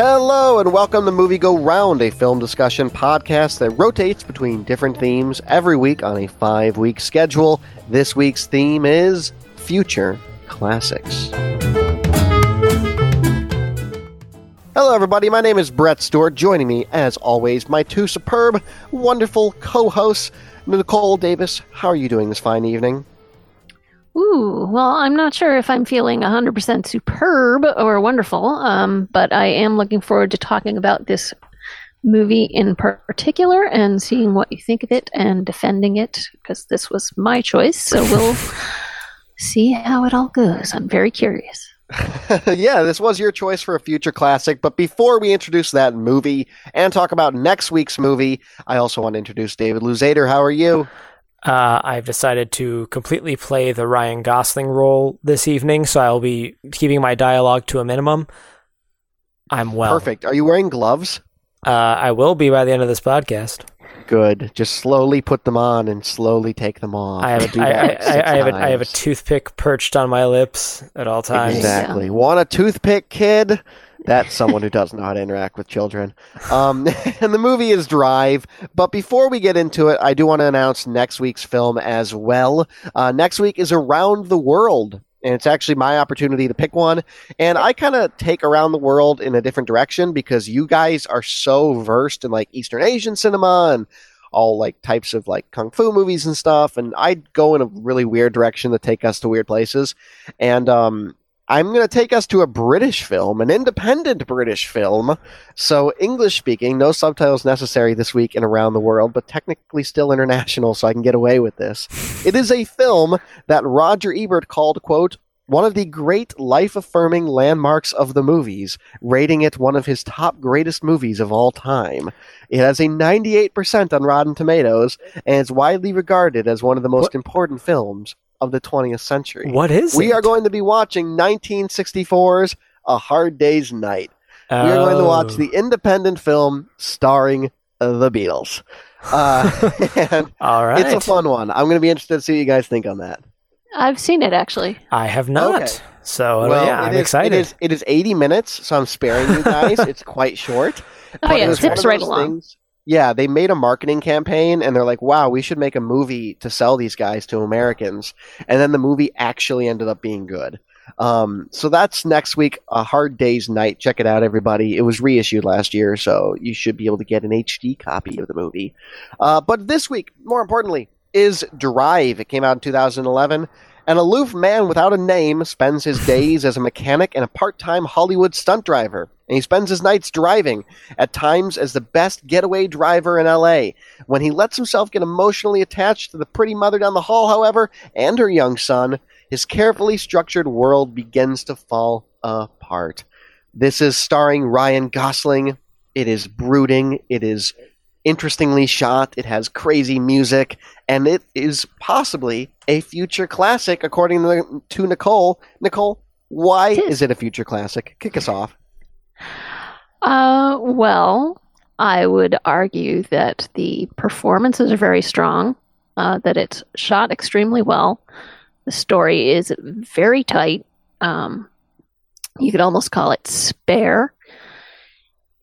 Hello and welcome to Movie Go Round, a film discussion podcast that rotates between different themes every week on a five week schedule. This week's theme is Future Classics. Hello, everybody. My name is Brett Stewart. Joining me, as always, my two superb, wonderful co hosts, Nicole Davis. How are you doing this fine evening? Ooh, well, I'm not sure if I'm feeling 100% superb or wonderful, um, but I am looking forward to talking about this movie in particular and seeing what you think of it and defending it because this was my choice. So we'll see how it all goes. I'm very curious. yeah, this was your choice for a future classic. But before we introduce that movie and talk about next week's movie, I also want to introduce David Luzader. How are you? Uh, I've decided to completely play the Ryan Gosling role this evening, so I'll be keeping my dialogue to a minimum. I'm well. Perfect. Are you wearing gloves? Uh, I will be by the end of this podcast. Good. Just slowly put them on and slowly take them off. I have a, I, I, I, I have a, I have a toothpick perched on my lips at all times. Exactly. Want a toothpick, kid? That's someone who doesn't know how to interact with children. Um, and the movie is Drive. But before we get into it, I do want to announce next week's film as well. Uh, next week is Around the World. And it's actually my opportunity to pick one. And I kind of take around the world in a different direction because you guys are so versed in like Eastern Asian cinema and all like types of like kung fu movies and stuff. And I'd go in a really weird direction to take us to weird places. And um, I'm going to take us to a British film, an independent British film. So, English speaking, no subtitles necessary this week and around the world, but technically still international, so I can get away with this. It is a film that Roger Ebert called, quote, one of the great life affirming landmarks of the movies, rating it one of his top greatest movies of all time. It has a 98% on Rotten Tomatoes and is widely regarded as one of the most what? important films of the 20th century. What is we it? are going to be watching 1964's A Hard Day's Night. Oh. We are going to watch the oh. independent film starring the Beatles. Uh, and All right. It's a fun one. I'm going to be interested to see what you guys think on that. I've seen it actually. I have not. Okay. So well, yeah, I'm is, excited. It is, it is 80 minutes, so I'm sparing you guys. it's quite short. Oh yeah, it zips right along. Things, yeah, they made a marketing campaign and they're like, wow, we should make a movie to sell these guys to Americans. And then the movie actually ended up being good. Um, so that's next week, A Hard Day's Night. Check it out, everybody. It was reissued last year, so you should be able to get an HD copy of the movie. Uh, but this week, more importantly, is Drive. It came out in 2011. An aloof man without a name spends his days as a mechanic and a part time Hollywood stunt driver. And he spends his nights driving, at times as the best getaway driver in LA. When he lets himself get emotionally attached to the pretty mother down the hall, however, and her young son, his carefully structured world begins to fall apart. This is starring Ryan Gosling. It is brooding. It is interestingly shot. It has crazy music, and it is possibly a future classic, according to Nicole. Nicole, why is it a future classic? Kick us off. Uh, well, I would argue that the performances are very strong, uh, that it's shot extremely well. The story is very tight. Um, you could almost call it spare.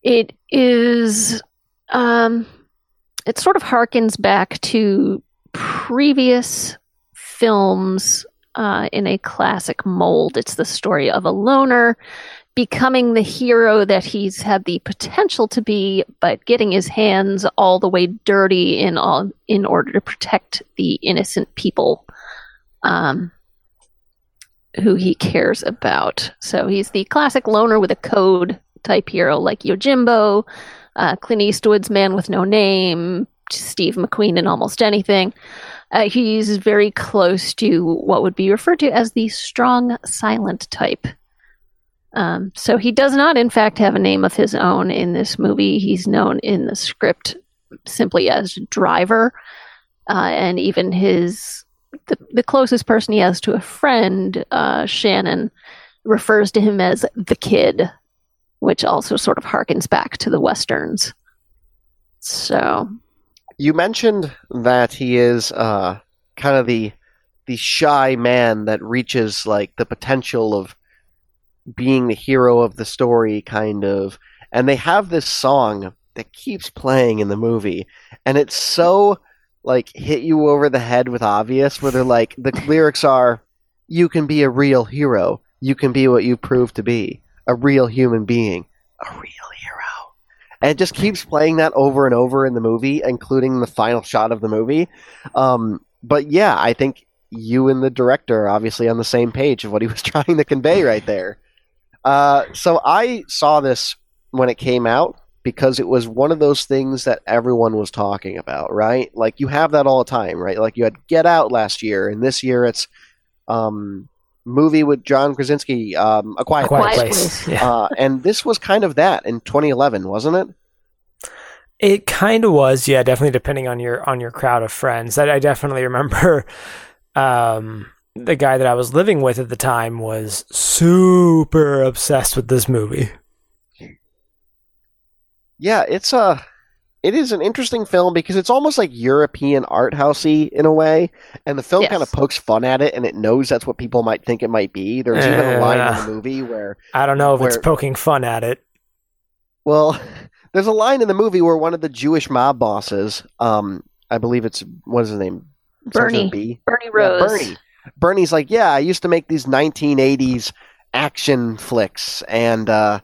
It is um, it sort of harkens back to previous films uh, in a classic mold. It's the story of a loner becoming the hero that he's had the potential to be, but getting his hands all the way dirty in all in order to protect the innocent people um, who he cares about. So he's the classic loner with a code type hero, like Yojimbo, uh, Clint Eastwood's Man with No Name, Steve McQueen in almost anything. Uh, he's very close to what would be referred to as the strong silent type. Um, so he does not, in fact, have a name of his own in this movie. He's known in the script simply as Driver, uh, and even his the, the closest person he has to a friend, uh, Shannon, refers to him as the kid which also sort of harkens back to the westerns. So, you mentioned that he is uh, kind of the the shy man that reaches like the potential of being the hero of the story, kind of. and they have this song that keeps playing in the movie, and it's so like hit you over the head with obvious, where they're like the lyrics are, "You can be a real hero. You can be what you prove to be, a real human being, a real hero." And it just keeps playing that over and over in the movie, including the final shot of the movie. Um, but yeah, I think you and the director are obviously on the same page of what he was trying to convey right there. Uh, so I saw this when it came out because it was one of those things that everyone was talking about, right? Like you have that all the time, right? Like you had Get Out last year, and this year it's um, movie with John Krasinski, um, A Quiet, A Quiet Quiet Place. Place. Yeah. Uh, and this was kind of that in 2011, wasn't it? It kind of was, yeah. Definitely depending on your on your crowd of friends. I, I definitely remember um, the guy that I was living with at the time was super obsessed with this movie. Yeah, it's a. It is an interesting film because it's almost like European art housey in a way, and the film Yes. kind of pokes fun at it, and it knows that's what people might think it might be. There's even a line in the movie where I don't know if it's poking fun at it. Well, there's a line in the movie where one of the Jewish mob bosses, um, I believe it's what is his name? Bernie. B? Bernie Yeah, Rose. Bernie. Bernie's like, yeah, I used to make these 1980s action flicks, and uh,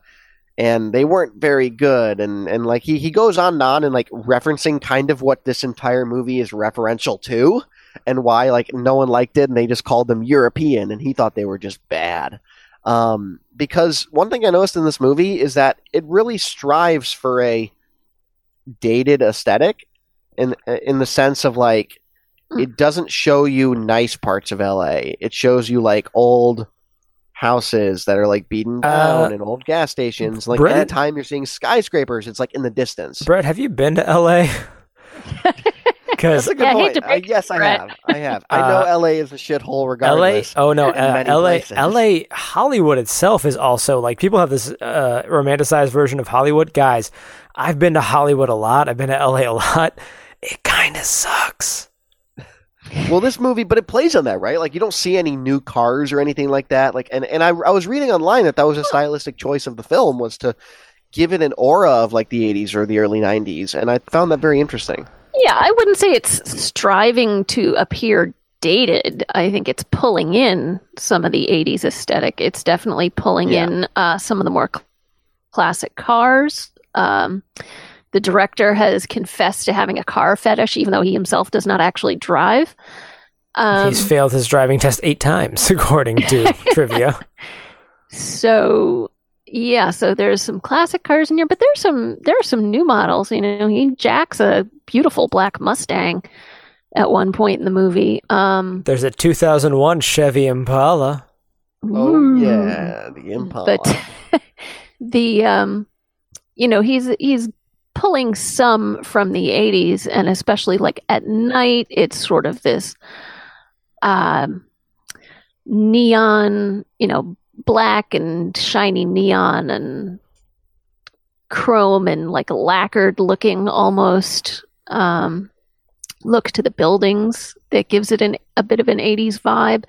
and they weren't very good, and and like he he goes on and on and like referencing kind of what this entire movie is referential to, and why like no one liked it, and they just called them European, and he thought they were just bad. Um, because one thing I noticed in this movie is that it really strives for a dated aesthetic, in in the sense of like it doesn't show you nice parts of LA. It shows you like old houses that are like beaten down Uh, and old gas stations. Like Brett- anytime you're seeing skyscrapers, it's like in the distance. Brett, have you been to LA? Because That's a good Yeah, I hate point. to Uh, yes, I Brett. have. I have. I know Uh, LA is a shithole LA, regardless. oh no, uh, LA, places. LA, Hollywood itself is also like people have this uh, romanticized version of Hollywood. Guys, I've been to Hollywood a lot. I've been to LA a lot. It kind of sucks. Well, this movie, but it plays on that, right? Like you don't see any new cars or anything like that. Like, and and I, I was reading online that that was a stylistic choice of the film was to give it an aura of like the 80s or the early 90s, and I found that very interesting. Yeah, I wouldn't say it's striving to appear dated. I think it's pulling in some of the 80s aesthetic. It's definitely pulling Yeah. in uh, some of the more cl- classic cars. Um, the director has confessed to having a car fetish, even though he himself does not actually drive. Um, He's failed his driving test eight times, according to trivia. So yeah, so there's some classic cars in here, but there's some there are some new models. You know, he jacks a beautiful black Mustang at one point in the movie. Um, There's a 2001 Chevy Impala. Oh ooh. yeah, the Impala. but the um, you know, he's he's pulling some from the '80s, and especially like at night, it's sort of this um, neon, you know, black and shiny neon and chrome and like lacquered looking almost um, look to the buildings that gives it an, a bit of an 80s vibe.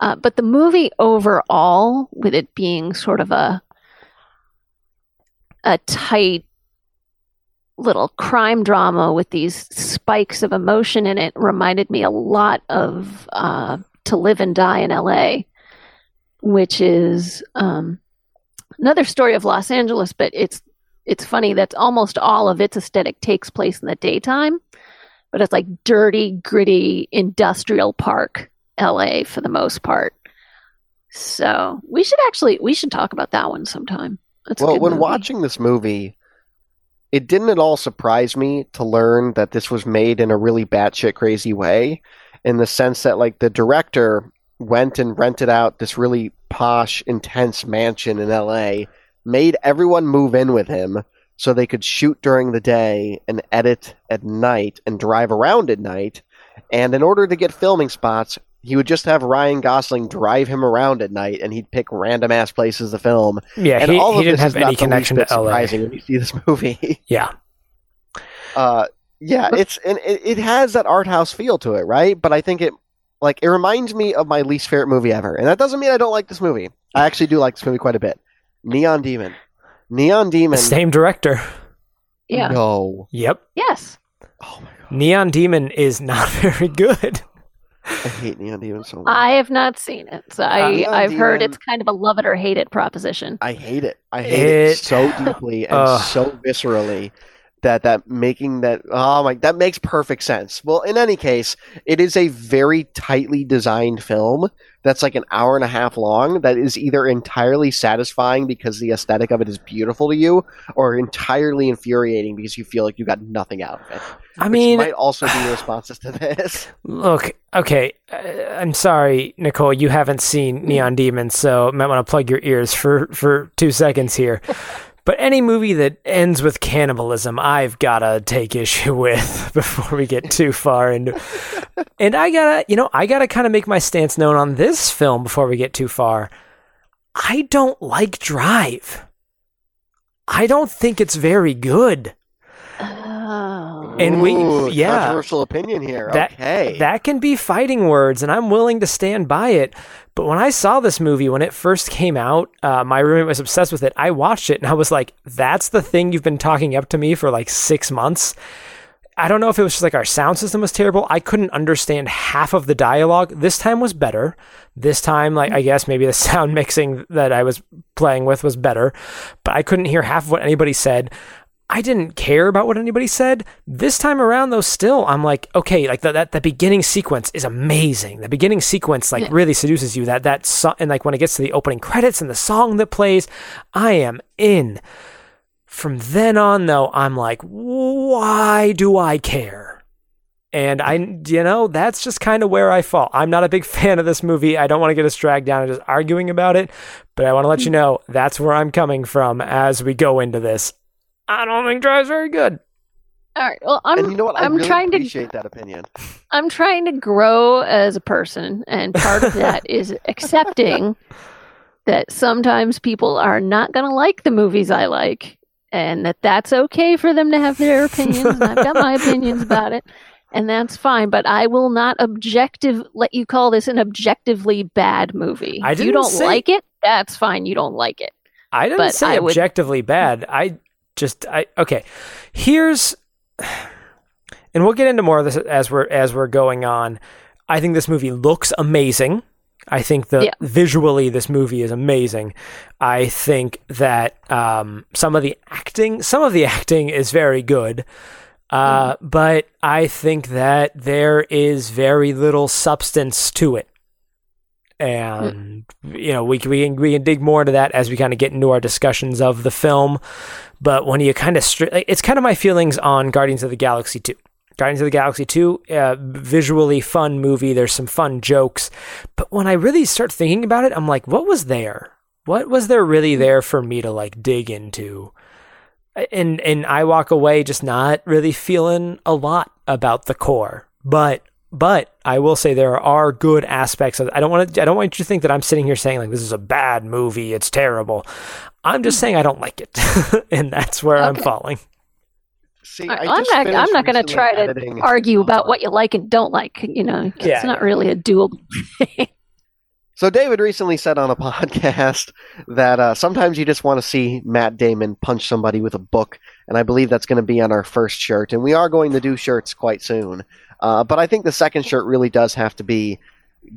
Uh, but the movie overall, with it being sort of a a tight little crime drama with these spikes of emotion in it, reminded me a lot of uh, To Live and Die in L.A., which is um, another story of Los Angeles, but it's it's funny that almost all of its aesthetic takes place in the daytime, but it's like dirty, gritty industrial park LA for the most part. So we should actually we should talk about that one sometime. That's well, when movie. watching this movie, it didn't at all surprise me to learn that this was made in a really batshit crazy way, in the sense that like the director went and rented out this really posh, intense mansion in L.A., made everyone move in with him so they could shoot during the day and edit at night and drive around at night. And in order to get filming spots, he would just have Ryan Gosling drive him around at night, and he'd pick random ass places to film. Yeah, and he, all he of didn't this have is any not the least connection to LA. surprising when you see this movie. Yeah. uh, yeah, it's and it, it has that art house feel to it, right? But I think it like it reminds me of my least favorite movie ever, and that doesn't mean I don't like this movie. I actually do like this movie quite a bit. Neon Demon. Neon Demon. Same director. Yeah. No. Yep. Yes. Oh my god. Neon Demon is not very good. I hate Neon Demon so much. I have not seen it, so I, Neon I've heard it's kind of a love it or hate it proposition. I hate it. I hate it, It- so deeply and Ugh. so viscerally that that making that oh my that makes perfect sense. Well, in any case, it is a very tightly designed film that's like an hour and a half long that is either entirely satisfying because the aesthetic of it is beautiful to you or entirely infuriating because you feel like you got nothing out of it. I mean, might also be responses to this. look, okay, uh, I'm sorry, Nicole, you haven't seen Neon Demon, so might want to plug your ears for for two seconds here. But any movie that ends with cannibalism, I've gotta take issue with before we get too far into. And I gotta, you know, I gotta kind of make my stance known on this film before we get too far. I don't like Drive. I don't think it's very good. And we- yeah. controversial opinion here. That- okay. That can be fighting words, and I'm willing to stand by it. But when I saw this movie, when it first came out, uh, my roommate was obsessed with it. I watched it, and I was like, that's the thing you've been talking up to me for like six months. I don't know if it was just like our sound system was terrible. I couldn't understand half of the dialogue. This time was better. This time, like, I guess maybe the sound mixing that I was playing with was better, but I couldn't hear half of what anybody said. I didn't care about what anybody said. This time around, though, still, I'm like, okay, like that that the beginning sequence is amazing. The beginning sequence like Yeah. really seduces you. That that so- and like when it gets to the opening credits and the song that plays, I am in. From then on, though, I'm like, why do I care? And I, you know, that's just kind of where I fall. I'm not a big fan of this movie. I don't want to get us dragged down and just arguing about it, but I want to let you mm. know that's where I'm coming from as we go into this. I don't think Drive's very good. All right. Well, I'm and you know what? I I'm really trying to appreciate that opinion. I'm trying to grow as a person, and part of that is accepting that sometimes people are not going to like the movies I like, and that that's okay for them to have their opinions. and I've got my opinions about it, and that's fine. But I will not objective let you call this an objectively bad movie. I if you didn't don't say- like it, that's fine. You don't like it. I didn't But say I would- objectively bad. I just I okay. Here's and we'll get into more of this as we're as we're going on. I think this movie looks amazing. I think the Yeah. visually this movie is amazing. I think that um, some of the acting, some of the acting is very good. Uh, but I think that there is very little substance to it. And you know, we can, we can we can dig more into that as we kind of get into our discussions of the film. But when you kind of stri- it's kind of my feelings on Guardians of the Galaxy 2. Guardians of the Galaxy 2, uh, visually fun movie. There's some fun jokes. But when I really start thinking about it, I'm like, what was there? What was there really there for me to like dig into? And and I walk away just not really feeling a lot about the core. But but I will say there are good aspects of I don't want to I don't want you to think that I'm sitting here saying like this is a bad movie, it's terrible. I'm just saying I don't like it. and that's where I'm falling. See, All right, I well, I'm not. I'm not going to recently try to editing- argue about what you like and don't like. You know, it's Yeah, not really a dual. Thing. So David recently said on a podcast that uh, sometimes you just want to see Matt Damon punch somebody with a book, and I believe that's going to be on our first shirt, and we are going to do shirts quite soon. Uh, but I think the second shirt really does have to be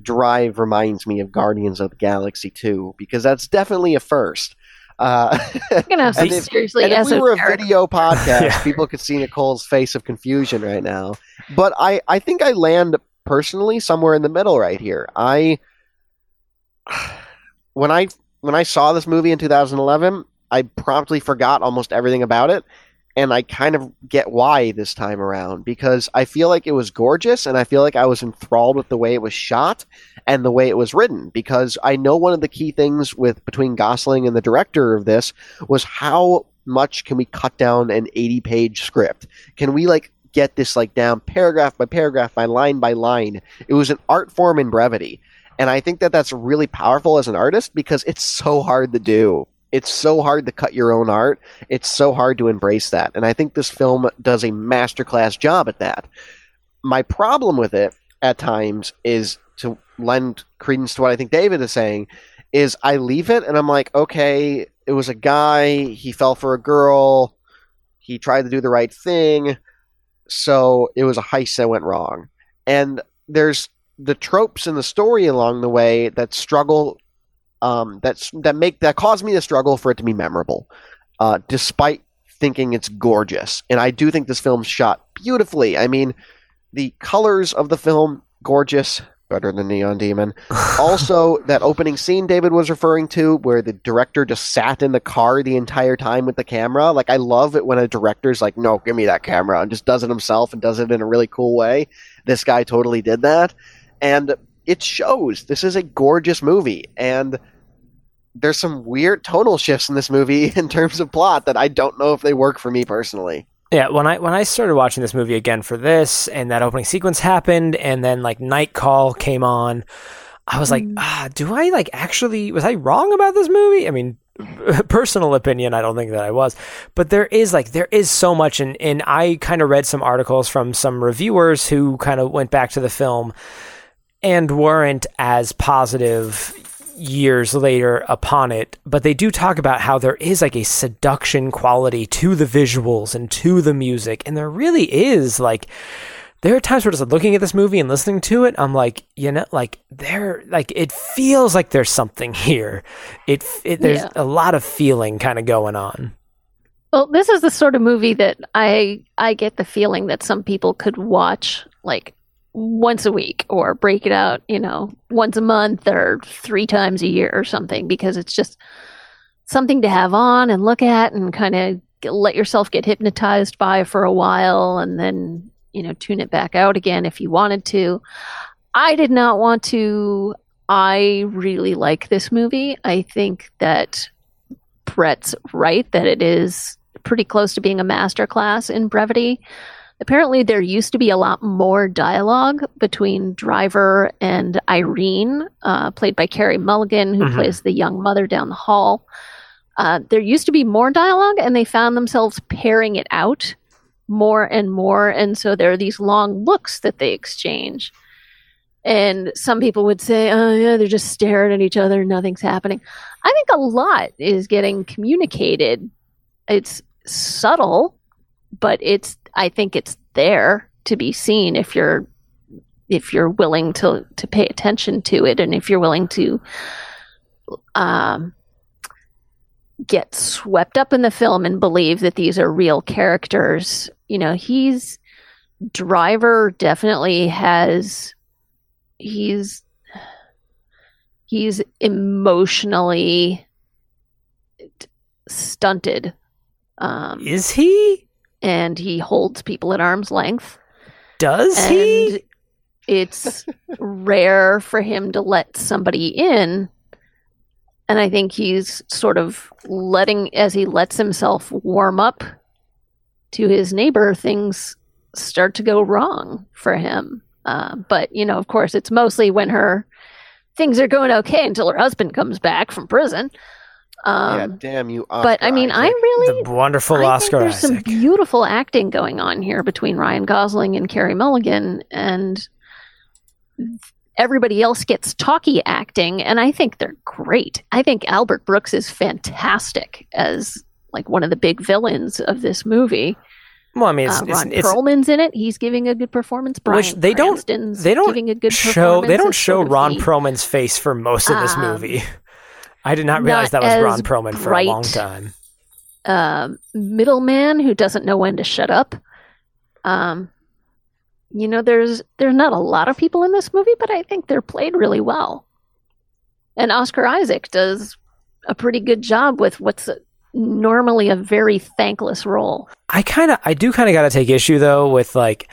Drive reminds me of Guardians of the Galaxy 2 because that's definitely a first. Uh, I'm going to And if- seriously and if we a were a nerd. video podcast, Yeah. people could see Nicole's face of confusion right now. But I, I think I land personally somewhere in the middle right here. I when I when I saw this movie in 2011, I promptly forgot almost everything about it, and I kind of get why this time around because I feel like it was gorgeous, and I feel like I was enthralled with the way it was shot and the way it was written because I know one of the key things with between Gosling and the director of this was how much can we cut down an 80 page script? Can we like get this like down paragraph by paragraph by line by line? It was an art form in brevity. And I think that that's really powerful as an artist because it's so hard to do. It's so hard to cut your own art. It's so hard to embrace that. And I think this film does a masterclass job at that. My problem with it at times is to lend credence to what I think David is saying is I leave it and I'm like, okay, it was a guy, he fell for a girl, he tried to do the right thing, so it was a heist that went wrong. And there's the tropes in the story along the way that struggle um, that's that make that cause me to struggle for it to be memorable, uh, despite thinking it's gorgeous. And I do think this film's shot beautifully. I mean, the colors of the film gorgeous, better than Neon Demon. also, that opening scene David was referring to, where the director just sat in the car the entire time with the camera. Like, I love it when a director's like, "No, give me that camera," and just does it himself and does it in a really cool way. This guy totally did that, and it shows. This is a gorgeous movie, and there's some weird tonal shifts in this movie in terms of plot that I don't know if they work for me personally. Yeah, when I when I started watching this movie again for this, and that opening sequence happened, and then like Night Call came on, I was like, ah, do I like actually was I wrong about this movie? I mean, personal opinion, I don't think that I was, but there is like there is so much, and and I kind of read some articles from some reviewers who kind of went back to the film and weren't as positive years later upon it, but they do talk about how there is like a seduction quality to the visuals and to the music, and there really is like there are times where just looking at this movie and listening to it, I'm like, you know, like there, like it feels like there's something here. It, it there's yeah. a lot of feeling kind of going on. Well, this is the sort of movie that I I get the feeling that some people could watch like once a week or break it out, you know, once a month or three times a year or something because it's just something to have on and look at and kind of let yourself get hypnotized by for a while and then, you know, tune it back out again if you wanted to. I did not want to. I really like this movie. I think that Brett's right that it is pretty close to being a masterclass in brevity apparently there used to be a lot more dialogue between Driver and Irene, uh, played by Carey Mulligan, who mm-hmm. plays the young mother down the hall. Uh, there used to be more dialogue, and they found themselves paring it out more and more. And so there are these long looks that they exchange. And some people would say, oh, yeah, they're just staring at each other, nothing's happening. I think a lot is getting communicated. It's subtle, but it's I think it's there to be seen if you're if you're willing to to pay attention to it and if you're willing to um, get swept up in the film and believe that these are real characters. You know, he's Driver definitely has he's he's emotionally stunted. Um, Is he? And he holds people at arm's length. Does and he? It's rare for him to let somebody in. And I think he's sort of letting, as he lets himself warm up to his neighbor, things start to go wrong for him. Uh, but, you know, of course, it's mostly when her things are going okay until her husband comes back from prison. Um, yeah, damn you, Oscar But I mean, Isaac. I really the wonderful I Oscar. there's Isaac. some beautiful acting going on here between Ryan Gosling and Carey Mulligan, and everybody else gets talky acting, and I think they're great. I think Albert Brooks is fantastic as like one of the big villains of this movie. Well, I mean, it's, uh, Ron it's, Perlman's in it. He's giving a good performance. Bryan which they don't they don't giving a good show they don't show Ron the- Perlman's face for most of this Um, movie. I did not realize not that was Ron Perlman for bright. a long time. um, middleman who doesn't know when to shut up. Um, you know, there's there's not a lot of people in this movie, but I think they're played really well. And Oscar Isaac does a pretty good job with what's normally a very thankless role. I kind of, I do kind of got to take issue though with like,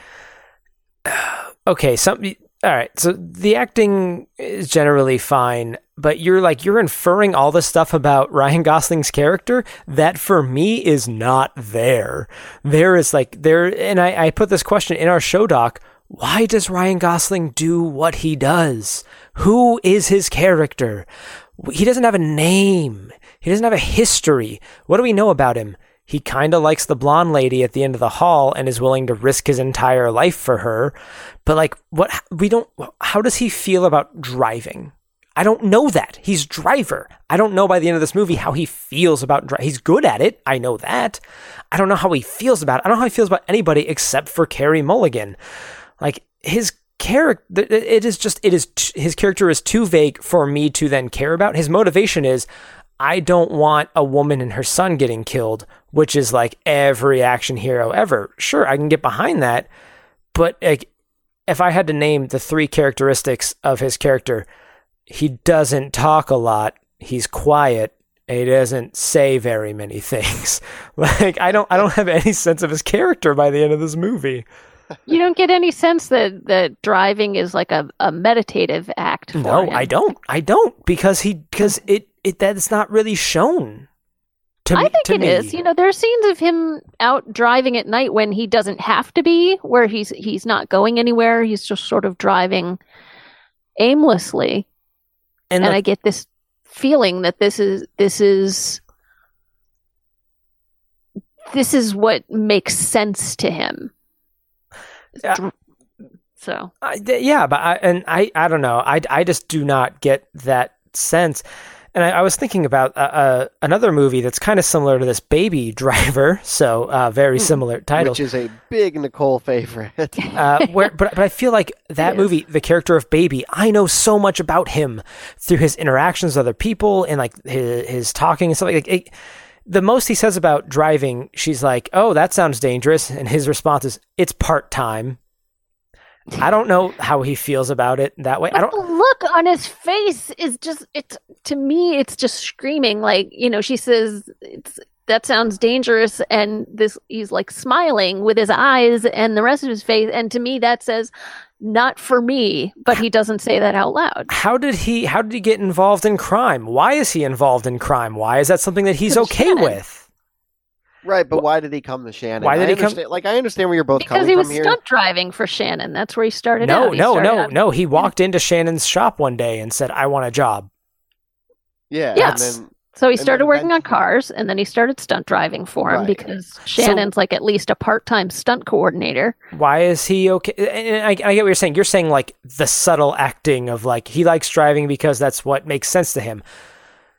okay, some, all right, so the acting is generally fine, but you're like you're inferring all this stuff about Ryan Gosling's character that for me is not there. There is like there, and I, I put this question in our show doc. Why does Ryan Gosling do what he does? Who is his character? He doesn't have a name. He doesn't have a history. What do we know about him? He kind of likes the blonde lady at the end of the hall and is willing to risk his entire life for her. But like, what we don't, how does he feel about driving? I don't know that. He's driver. I don't know by the end of this movie how he feels about dri- he's good at it. I know that. I don't know how he feels about it. I don't know how he feels about anybody except for Carey Mulligan. Like his character it is just it is t- his character is too vague for me to then care about. His motivation is I don't want a woman and her son getting killed, which is like every action hero ever. Sure, I can get behind that, but like if I had to name the three characteristics of his character, he doesn't talk a lot. He's quiet. He doesn't say very many things. like I don't I don't have any sense of his character by the end of this movie. You don't get any sense that that driving is like a, a meditative act. No, him. I don't. I don't because he because it it that's not really shown. To I me, think it me. is. You know, there are scenes of him out driving at night when he doesn't have to be, where he's he's not going anywhere. He's just sort of driving aimlessly, and, and like, I get this feeling that this is this is this is what makes sense to him. Yeah. So I, yeah, but I and I I don't know. I I just do not get that sense. And I, I was thinking about uh, uh, another movie that's kind of similar to this, Baby Driver. So uh, very Hmm. similar title. Which is a big Nicole favorite. uh, where, but but I feel like that It is. movie, the character of Baby, I know so much about him through his interactions with other people and like his, his talking and stuff like. It, the most he says about driving, she's like, "Oh, that sounds dangerous," and his response is, "It's part time." I don't know how he feels about it that way. I don't. the look on his face is just it's to me it's just screaming like you know she says it's that sounds dangerous and this he's like smiling with his eyes and the rest of his face and to me that says not for me but he doesn't say that out loud How did he? How did he get involved in crime? Why is he involved in crime? Why is that something that he's okay with? Right, but why did he come to Shannon? Why did I he come- Like, I understand where you're both because coming he was from here. stunt driving for Shannon that's where he started No, out. He no, started no, out- no. He walked into Shannon's shop one day and said, "I want a job." Yeah, Yes. and then so he and started working on cars and then he started stunt driving for him Right. because Shannon's like at least a part-time stunt coordinator Why is he okay? And I, I get what you're saying. You're saying like the subtle acting of like he likes driving because that's what makes sense to him.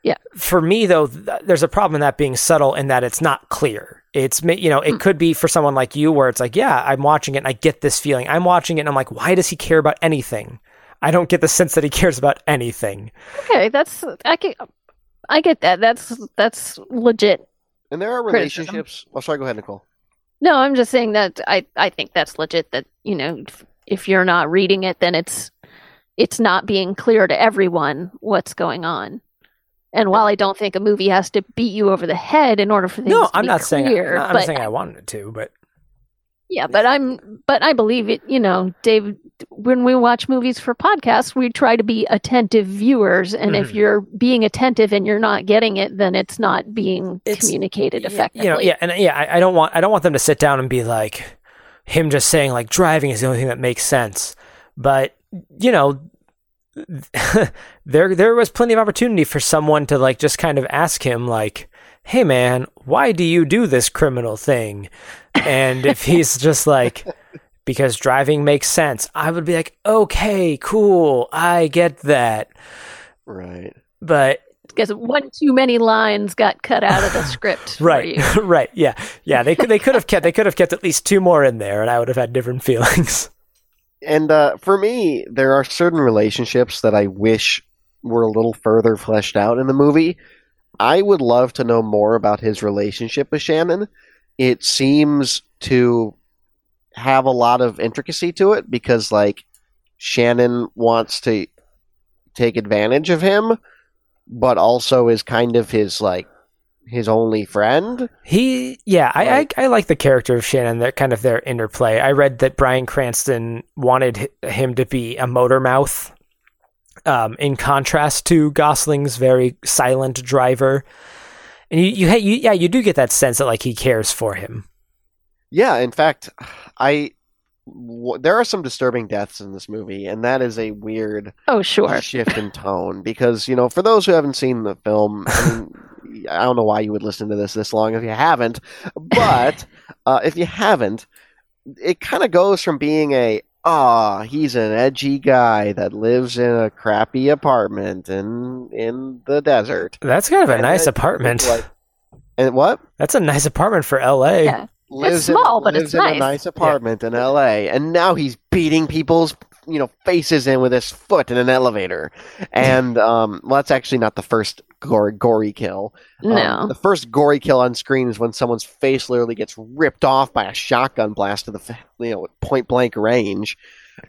Yeah. For me though, th- there's a problem in that being subtle in that it's not clear. It's ma- you know it Hmm. could be for someone like you where it's like yeah I'm watching it and I get this feeling. I'm watching it and I'm like why does he care about anything? I don't get the sense that he cares about anything. Okay, that's I get I get that. That's that's legit. and there are Criticism. relationships. Oh, sorry. Go ahead, Nicole. No, I'm just saying that I I think that's legit that, you know, if, if you're not reading it then it's it's not being clear to everyone what's going on. And while I don't think a movie has to beat you over the head in order for things no, to I'm be not saying clear, I'm not but saying I wanted it to, but yeah, but I'm but I believe it, you know, Dave when we watch movies for podcasts, we try to be attentive viewers and if Mhm. you're being attentive and you're not getting it, then it's not being It's- communicated effectively. You know, yeah, and yeah, I, I don't want I don't want them to sit down and be like him just saying like driving is the only thing that makes sense. But you know, there there was plenty of opportunity for someone to like just kind of ask him like, "Hey man, why do you do this criminal thing?" And if he's just like because driving makes sense, I would be like, "Okay, cool. I get that." Right. But because one too many lines got cut out of the script. for right you. right yeah yeah they could they could have kept they could have kept at least two more in there and i would have had different feelings And uh, for me, there are certain relationships that I wish were a little further fleshed out in the movie. I would love to know more about his relationship with Shannon. It seems to have a lot of intricacy to it because, like, Shannon wants to take advantage of him, but also is kind of his, like, his only friend. he yeah I, Like- I i like the character of shannon that kind of their interplay i read that bryan cranston wanted him to be a motor mouth um, in contrast to gosling's very silent driver and you, you, ha- you yeah you do get that sense that like he cares for him Yeah, in fact, I w- there are some disturbing deaths in this movie, and that is a weird Oh, sure. shift in tone because you know, for those who haven't seen the film, I mean, I don't know why you would listen to this this long if you haven't, but uh, if you haven't, it kind of goes from being a ah, he's an edgy guy that lives in a crappy apartment in in the desert. That's kind of a And nice then- apartment. Like, and what? That's a nice apartment for L.A. Yeah. Lives small, in, but lives it's in a nice. nice apartment in L.A. And now he's beating people's you know faces in with his foot in an elevator. And um, well, that's actually not the first gory, gory kill. Um, No. the first gory kill on screen is when someone's face literally gets ripped off by a shotgun blast to the you know point blank range.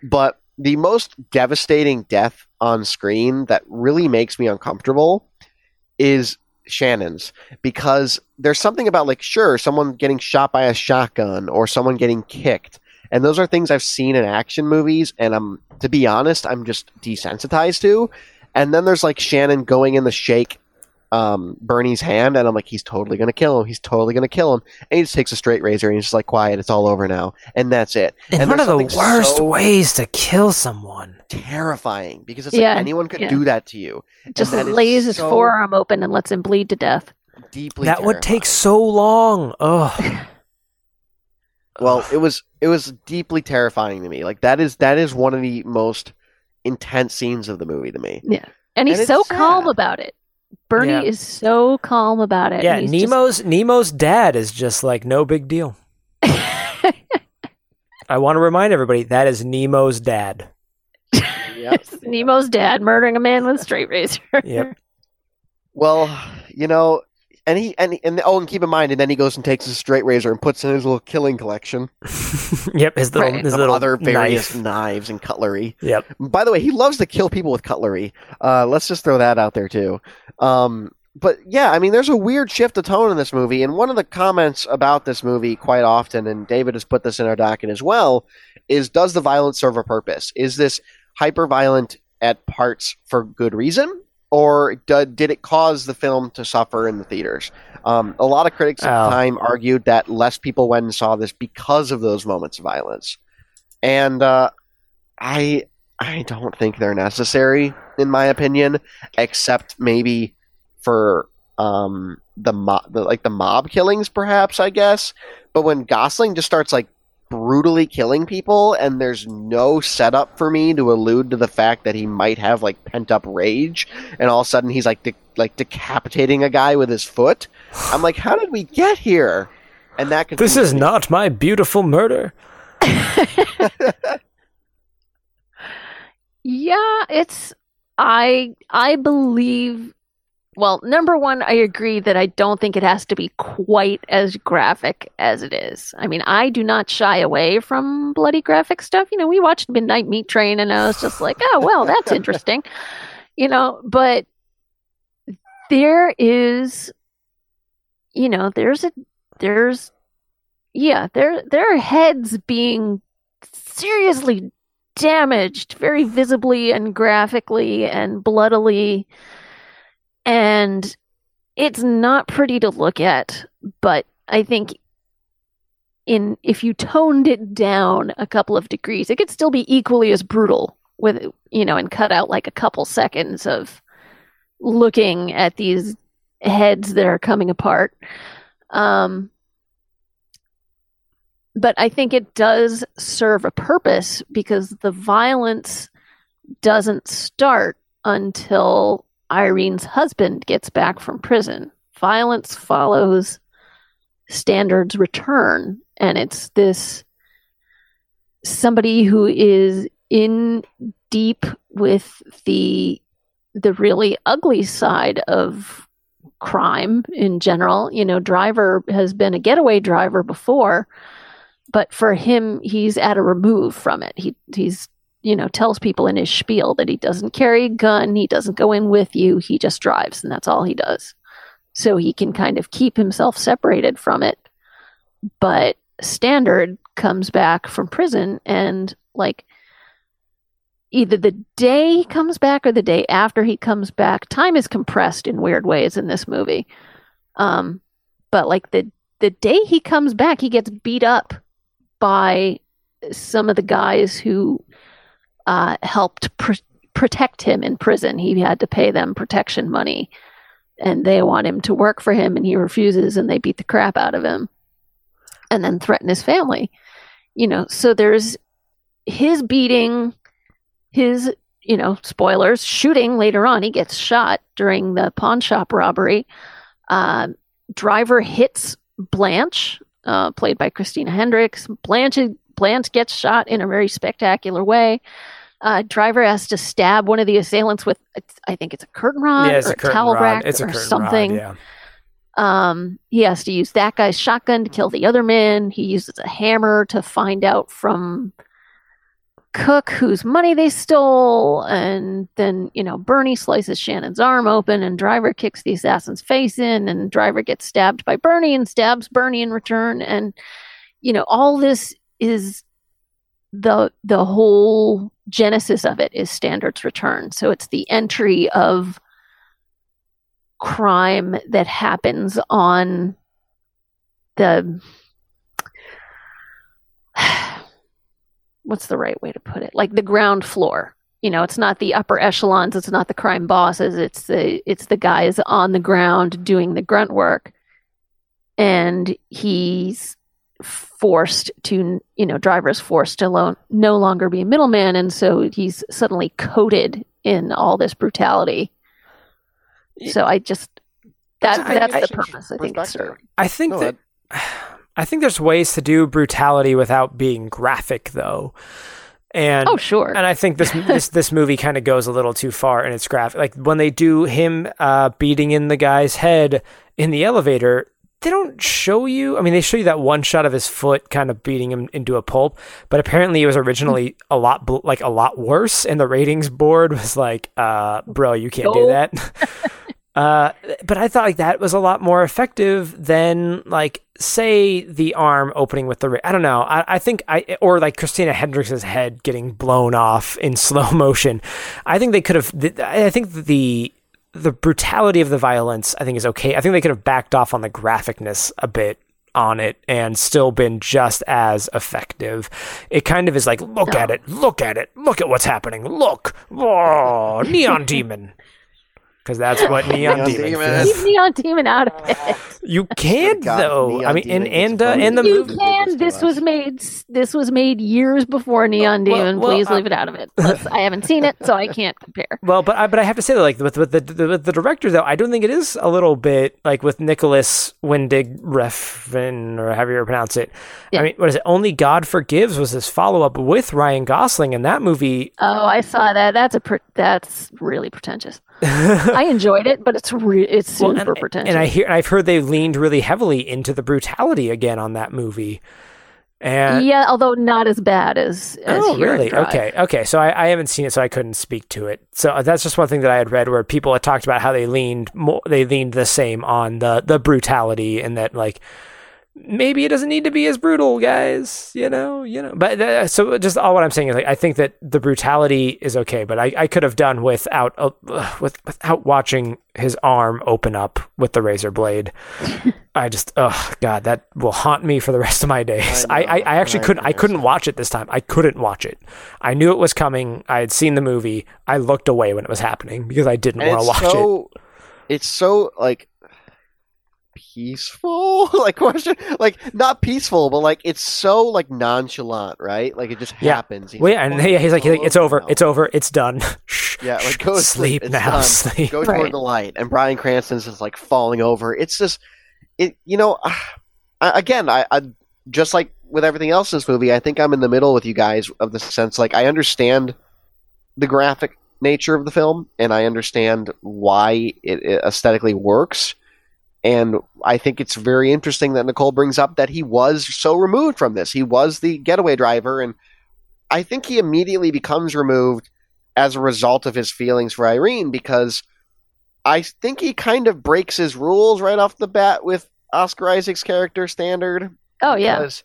But the most devastating death on screen that really makes me uncomfortable is Shannon's because there's something about like sure someone getting shot by a shotgun or someone getting kicked and those are things I've seen in action movies and I'm to be honest I'm just desensitized to and then there's like Shannon going in the shake um, Bernie's hand and I'm like he's totally gonna kill him he's totally gonna kill him and he just takes a straight razor and he's just like quiet it's all over now and that's it In and one of the worst so ways to kill someone. terrifying because it's Yeah, like anyone could yeah. do that to you Just that is lays his so- forearm open and lets him bleed to death. deeply that would take so long. Ugh. Well, it was it was deeply terrifying to me. Like that is that is one of the most intense scenes of the movie to me. Yeah, and he's And it's so calm about it. Bernie Yeah. is so calm about it. yeah, He's just- Nemo's Nemo's dad is just like no big deal. I want to remind everybody that is Nemo's dad. Yep. Nemo's dad murdering a man with a straight razor. Yep. Well, you know, and he and and oh, and keep in mind, and then he goes and takes his straight razor and puts in his little killing collection yep, his little Right. his little other various knife. knives and cutlery. Yep. By the way, he loves to kill people with cutlery. Uh, let's just throw that out there too. Um, but yeah, I mean, there's a weird shift of tone in this movie, and one of the comments about this movie quite often, and David has put this in our docket as well, is does the violence serve a purpose? Is this hyper violent at parts for good reason? Or did it cause the film to suffer in the theaters? Um, a lot of critics at Oh. the time argued that less people went and saw this because of those moments of violence, and uh, I I don't think they're necessary, in my opinion, except maybe for um the, mo- the like the mob killings, perhaps I guess. But when Gosling just starts like brutally killing people, and there's no setup for me to allude to the fact that he might have like pent up rage, and all of a sudden he's like de- like decapitating a guy with his foot. I'm like, how did we get here? And that This is me. not my beautiful murder. Yeah, it's I I believe well, number one, I agree that I don't think it has to be quite as graphic as it is. I mean, I do not shy away from bloody graphic stuff. You know, we watched Midnight Meat Train and I was just like, oh well, that's interesting. You know, but there is you know, there's a there's yeah, there there are heads being seriously damaged very visibly and graphically and bloodily and it's not pretty to look at but i think in if you toned it down a couple of degrees it could still be equally as brutal with you know and cut out like a couple seconds of looking at these heads that are coming apart. Um but I think it does serve a purpose because the violence doesn't start until Irene's husband gets back from prison. Violence follows Standard's return, and it's this somebody who is in deep with the the really ugly side of crime in general. You know, Driver has been a getaway driver before but for him he's at a remove from it he he's you know tells people in his spiel that he doesn't carry a gun he doesn't go in with you he just drives and that's all he does. So he can kind of keep himself separated from it. But standard comes back from prison and like either the day he comes back or the day after he comes back time is compressed in weird ways in this movie. Um but like the the day he comes back he gets beat up by some of the guys who uh, helped pr- protect him in prison. He had to pay them protection money, and they want him to work for him, and he refuses, and they beat the crap out of him, and then threaten his family. You know, so there's his beating, his you know spoilers shooting later on. He gets shot during the pawn shop robbery. Uh, driver hits Blanche, uh, played by Christina Hendricks. Blanche Blanche gets shot in a very spectacular way. Uh, driver has to stab one of the assailants with, I think it's a curtain rod yeah, it's or a curtain towel rod. rack It's or something. Rod, yeah. Um, he has to use that guy's shotgun to kill the other man. He uses a hammer to find out from Cook whose money they stole. And then, you know, Bernie slices Shannon's arm open and Driver kicks the assassin's face in and Driver gets stabbed by Bernie and stabs Bernie in return. And, you know, all this is the the whole genesis of it is Standard's return. So it's the entry of crime that happens on the what's the right way to put it? Like the ground floor. You know it's not the upper echelons it's not the crime bosses it's the it's the guys on the ground doing the grunt work. And he's forced to you know drivers forced to lo- no longer be a middleman and so he's suddenly coated in all this brutality so I just that I- that's I- the purpose I think. Perspective. Sir. I think No, that I think there's ways to do brutality without being graphic, though. And Oh sure. and I think this this this movie kind of goes a little too far in its graphic. Like when they do him uh, beating in the guy's head in the elevator, they don't show you. I mean, they show you that one shot of his foot kind of beating him into a pulp, but apparently it was originally a lot bl- like a lot worse, and the ratings board was like, uh, "Bro, you can't do that." Uh, but I thought like that was a lot more effective than like say the arm opening with the ra- I don't know I, I think I or like Christina Hendricks' head getting blown off in slow motion. I think they could have. I think the the brutality of the violence I think is okay. I think they could have backed off on the graphicness a bit on it and still been just as effective. It kind of is like look at it, look at it, look at what's happening. Look, oh, neon demon. Because that's what neon, Neon demon, Demon. is. Leave Neon Demon out of it. You can God, though. Neon I mean, and Demon gets and uh, voted and the you movie. can. This was made. This was made years before Neon Well, Demon. well, Please uh, leave it out of it. Let's- I haven't seen it, so I can't compare. Well, but I, but I have to say that like with, with the, the with the director though, I don't think it is a little bit like with Nicolas Winding Refn or however you pronounce it. Yeah. I mean, what is it? Only God Forgives was his follow up with Ryan Gosling, and that movie. Oh, I saw that. That's a. Pre- that's really pretentious. I enjoyed it, but it's re- it's Well, super and, pretentious. and I hear I've heard they leaned really heavily into the brutality again on that movie. And yeah, although not as bad as. as oh, really? Okay, okay. So I, I haven't seen it, so I couldn't speak to it. So that's just one thing that I had read where people had talked about how they leaned more, they leaned the same on the the brutality, and that like maybe it doesn't need to be as brutal, guys. You know, you know. But uh, so just all what I'm saying is like I think that the brutality is okay, but I, I could have done without uh, with without watching his arm open up with the razor blade. I just, oh god, that will haunt me for the rest of my days. I I, know, I, I actually I couldn't, I couldn't watch it this time. I couldn't watch it. I knew it was coming. I had seen the movie. I looked away when it was happening because I didn't want to watch it. so, It's so like peaceful. like question, like not peaceful, but like it's so like nonchalant, right? Like it just Yeah. happens. He's Well, yeah, like, and "Oh, yeah, he's like, he's like, it's over, oh, now." it's over, it's done. Yeah, like go sleep It's now, done. sleep. Go Right. toward the light, and Bryan Cranston's just like falling over. It's just, it. You know, I, again, I, I just like with everything else in this movie, I think I'm in the middle with you guys of the sense like I understand the graphic nature of the film, and I understand why it, it aesthetically works. And I think it's very interesting that Nicole brings up that he was so removed from this. He was the getaway driver, and I think he immediately becomes removed as a result of his feelings for Irene because I think he kind of breaks his rules right off the bat with Oscar Isaac's character Standard. Oh yeah. Because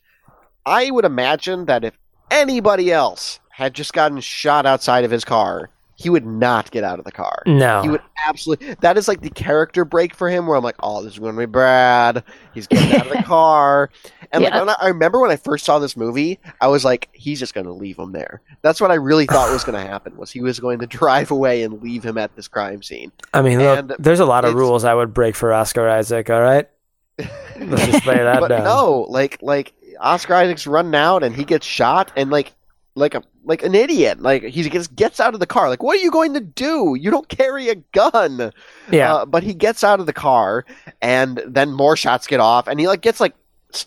I would imagine that if anybody else had just gotten shot outside of his car, he would not get out of the car. No, He would absolutely. That is like the character break for him, where I'm like, "Oh, this is going to be Brad. He's getting out of the car." And like, Yeah. when I, I remember when I first saw this movie, I was like, "He's just going to leave him there." That's what I really thought was going to happen. Was he was going to drive away and leave him at this crime scene? I mean, look, there's a lot of rules I would break for Oscar Isaac. All right, let's just lay that but down. no, like like Oscar Isaac's running out and he gets shot, and like like a like an idiot. Like he just gets out of the car. Like, what are you going to do? You don't carry a gun. Yeah. Uh, but he gets out of the car, and then more shots get off, and he like gets like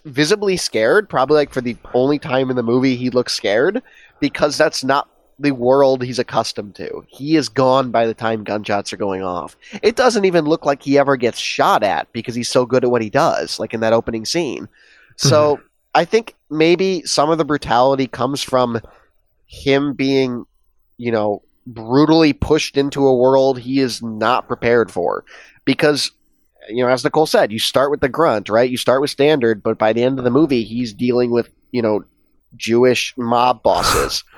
visibly scared. Probably like for the only time in the movie he looks scared because that's not the world he's accustomed to. He is gone by the time gunshots are going off. It doesn't even look like he ever gets shot at because he's so good at what he does, like in that opening scene. So I think maybe some of the brutality comes from him being, you know, brutally pushed into a world he is not prepared for. Because, you know, as Nicole said, you start with the grunt, right? You start with Standard, but by the end of the movie, he's dealing with, you know, Jewish mob bosses.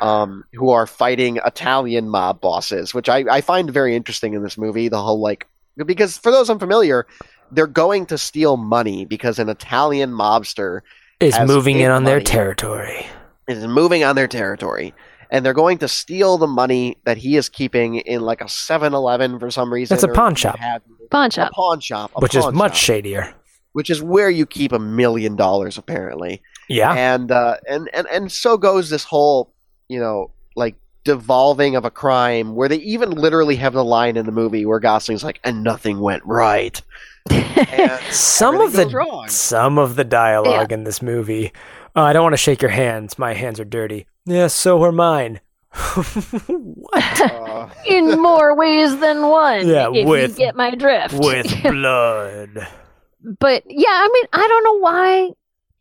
Um, who are fighting Italian mob bosses, which I, I find very interesting in this movie. The whole like, because for those unfamiliar, they're going to steal money because an Italian mobster is moving in on their territory. Is moving on their territory and they're going to steal the money that he is keeping in like a 7-Eleven for some reason. That's a pawn shop. have you. Pawn A shop. pawn shop. a which is much shop, shadier. which is where you keep a million dollars apparently. Yeah. And uh and, and and so goes this whole, you know, like devolving of a crime where they even literally have the line in the movie where Gosling's like, and nothing went right. And some of the wrong. some of the dialogue in this movie. Uh, I don't want to shake your hands. My hands are dirty. Yeah, so are mine. what? Uh, In more ways than one. Yeah, if with- you get my drift. With blood. but yeah, I mean, I don't know why.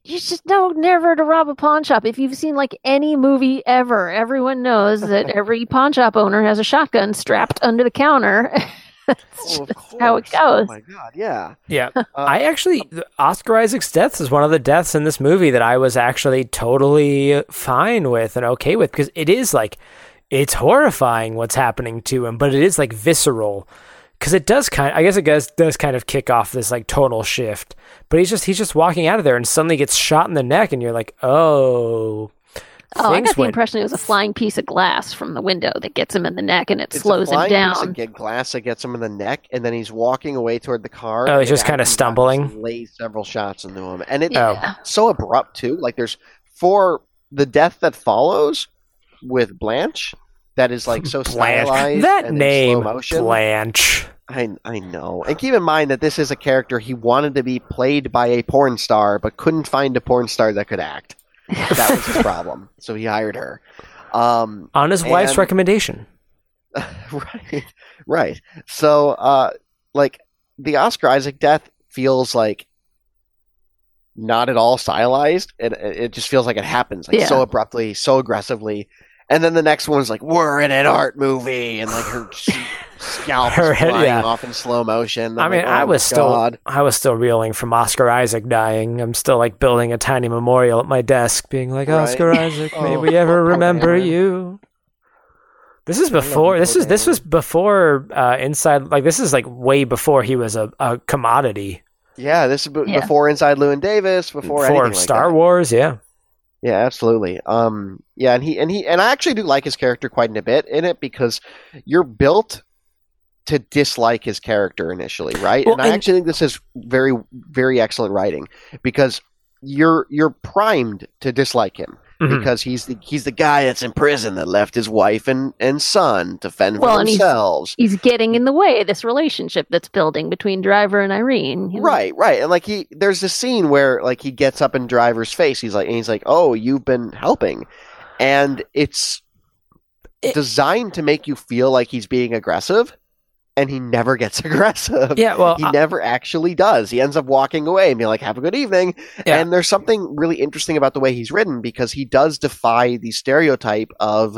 You just know never to rob a pawn shop. If you've seen like any movie ever, everyone knows that every pawn shop owner has a shotgun strapped under the counter. That's oh, of just how it course. Oh goes. my god, yeah. Yeah. Uh, I actually, Oscar Isaac's death is one of the deaths in this movie that I was actually totally fine with and okay with because it is like, it's horrifying what's happening to him, but it is like visceral because it does kind. I guess it does does kind of kick off this like tonal shift. But he's just he's just walking out of there and suddenly gets shot in the neck, and you're like, oh. Oh, I got the went- impression it was a flying piece of glass from the window that gets him in the neck and it It's slows a him flying down. Piece of glass that gets him in the neck, and then he's walking away toward the car. Oh, he's just kinda comes out and uh, stumbling? Lays several shots into him, and it's Yeah. so abrupt too. Like there's for the death that follows with Blanche. That is like so Blanche. stylized. That and in name, slow. Blanche. I I know, and keep in mind that this is a character he wanted to be played by a porn star, but couldn't find a porn star that could act. That was his problem, so he hired her. Um, On his wife's recommendation. right, right. So, uh, like the Oscar Isaac death feels like not at all stylized. It it just feels like it happens like Yeah. so abruptly, so aggressively. And then the next one's like, "We're in an art movie," and like her scalp Her head- flying yeah. off in slow motion. I I'm mean, like, I "Oh was my still God." I was still reeling from Oscar Isaac dying. I'm still like building a tiny memorial at my desk, being like, Right. Oscar Isaac, may Oh, we ever remember Aaron. you? This is before. This poor is this was before uh, Inside. Like this is like way before he was a, a commodity. Yeah, this is b- Yeah. before Inside Llewyn Davis, before, anything like Star that. Wars. Yeah, Yeah, absolutely. Um, yeah, and he and he and I actually do like his character quite a bit in it because you're built to dislike his character initially, right? Well, and I and- actually think this is very very excellent writing because you're you're primed to dislike him Mhm. because he's the he's the guy that's in prison that left his wife and, and son to fend for Well, and he's- themselves. He's getting in the way of this relationship that's building between Driver and Irene. you know? Right, right. And like he there's this scene where like he gets up in driver's face. He's like and he's like, "Oh, you've been helping." And it's It- designed to make you feel like he's being aggressive and he never gets aggressive. yeah. Well, He I- never actually does. He ends up walking away and be like, "Have a good evening." Yeah. And there's something really interesting about the way he's written because he does defy the stereotype of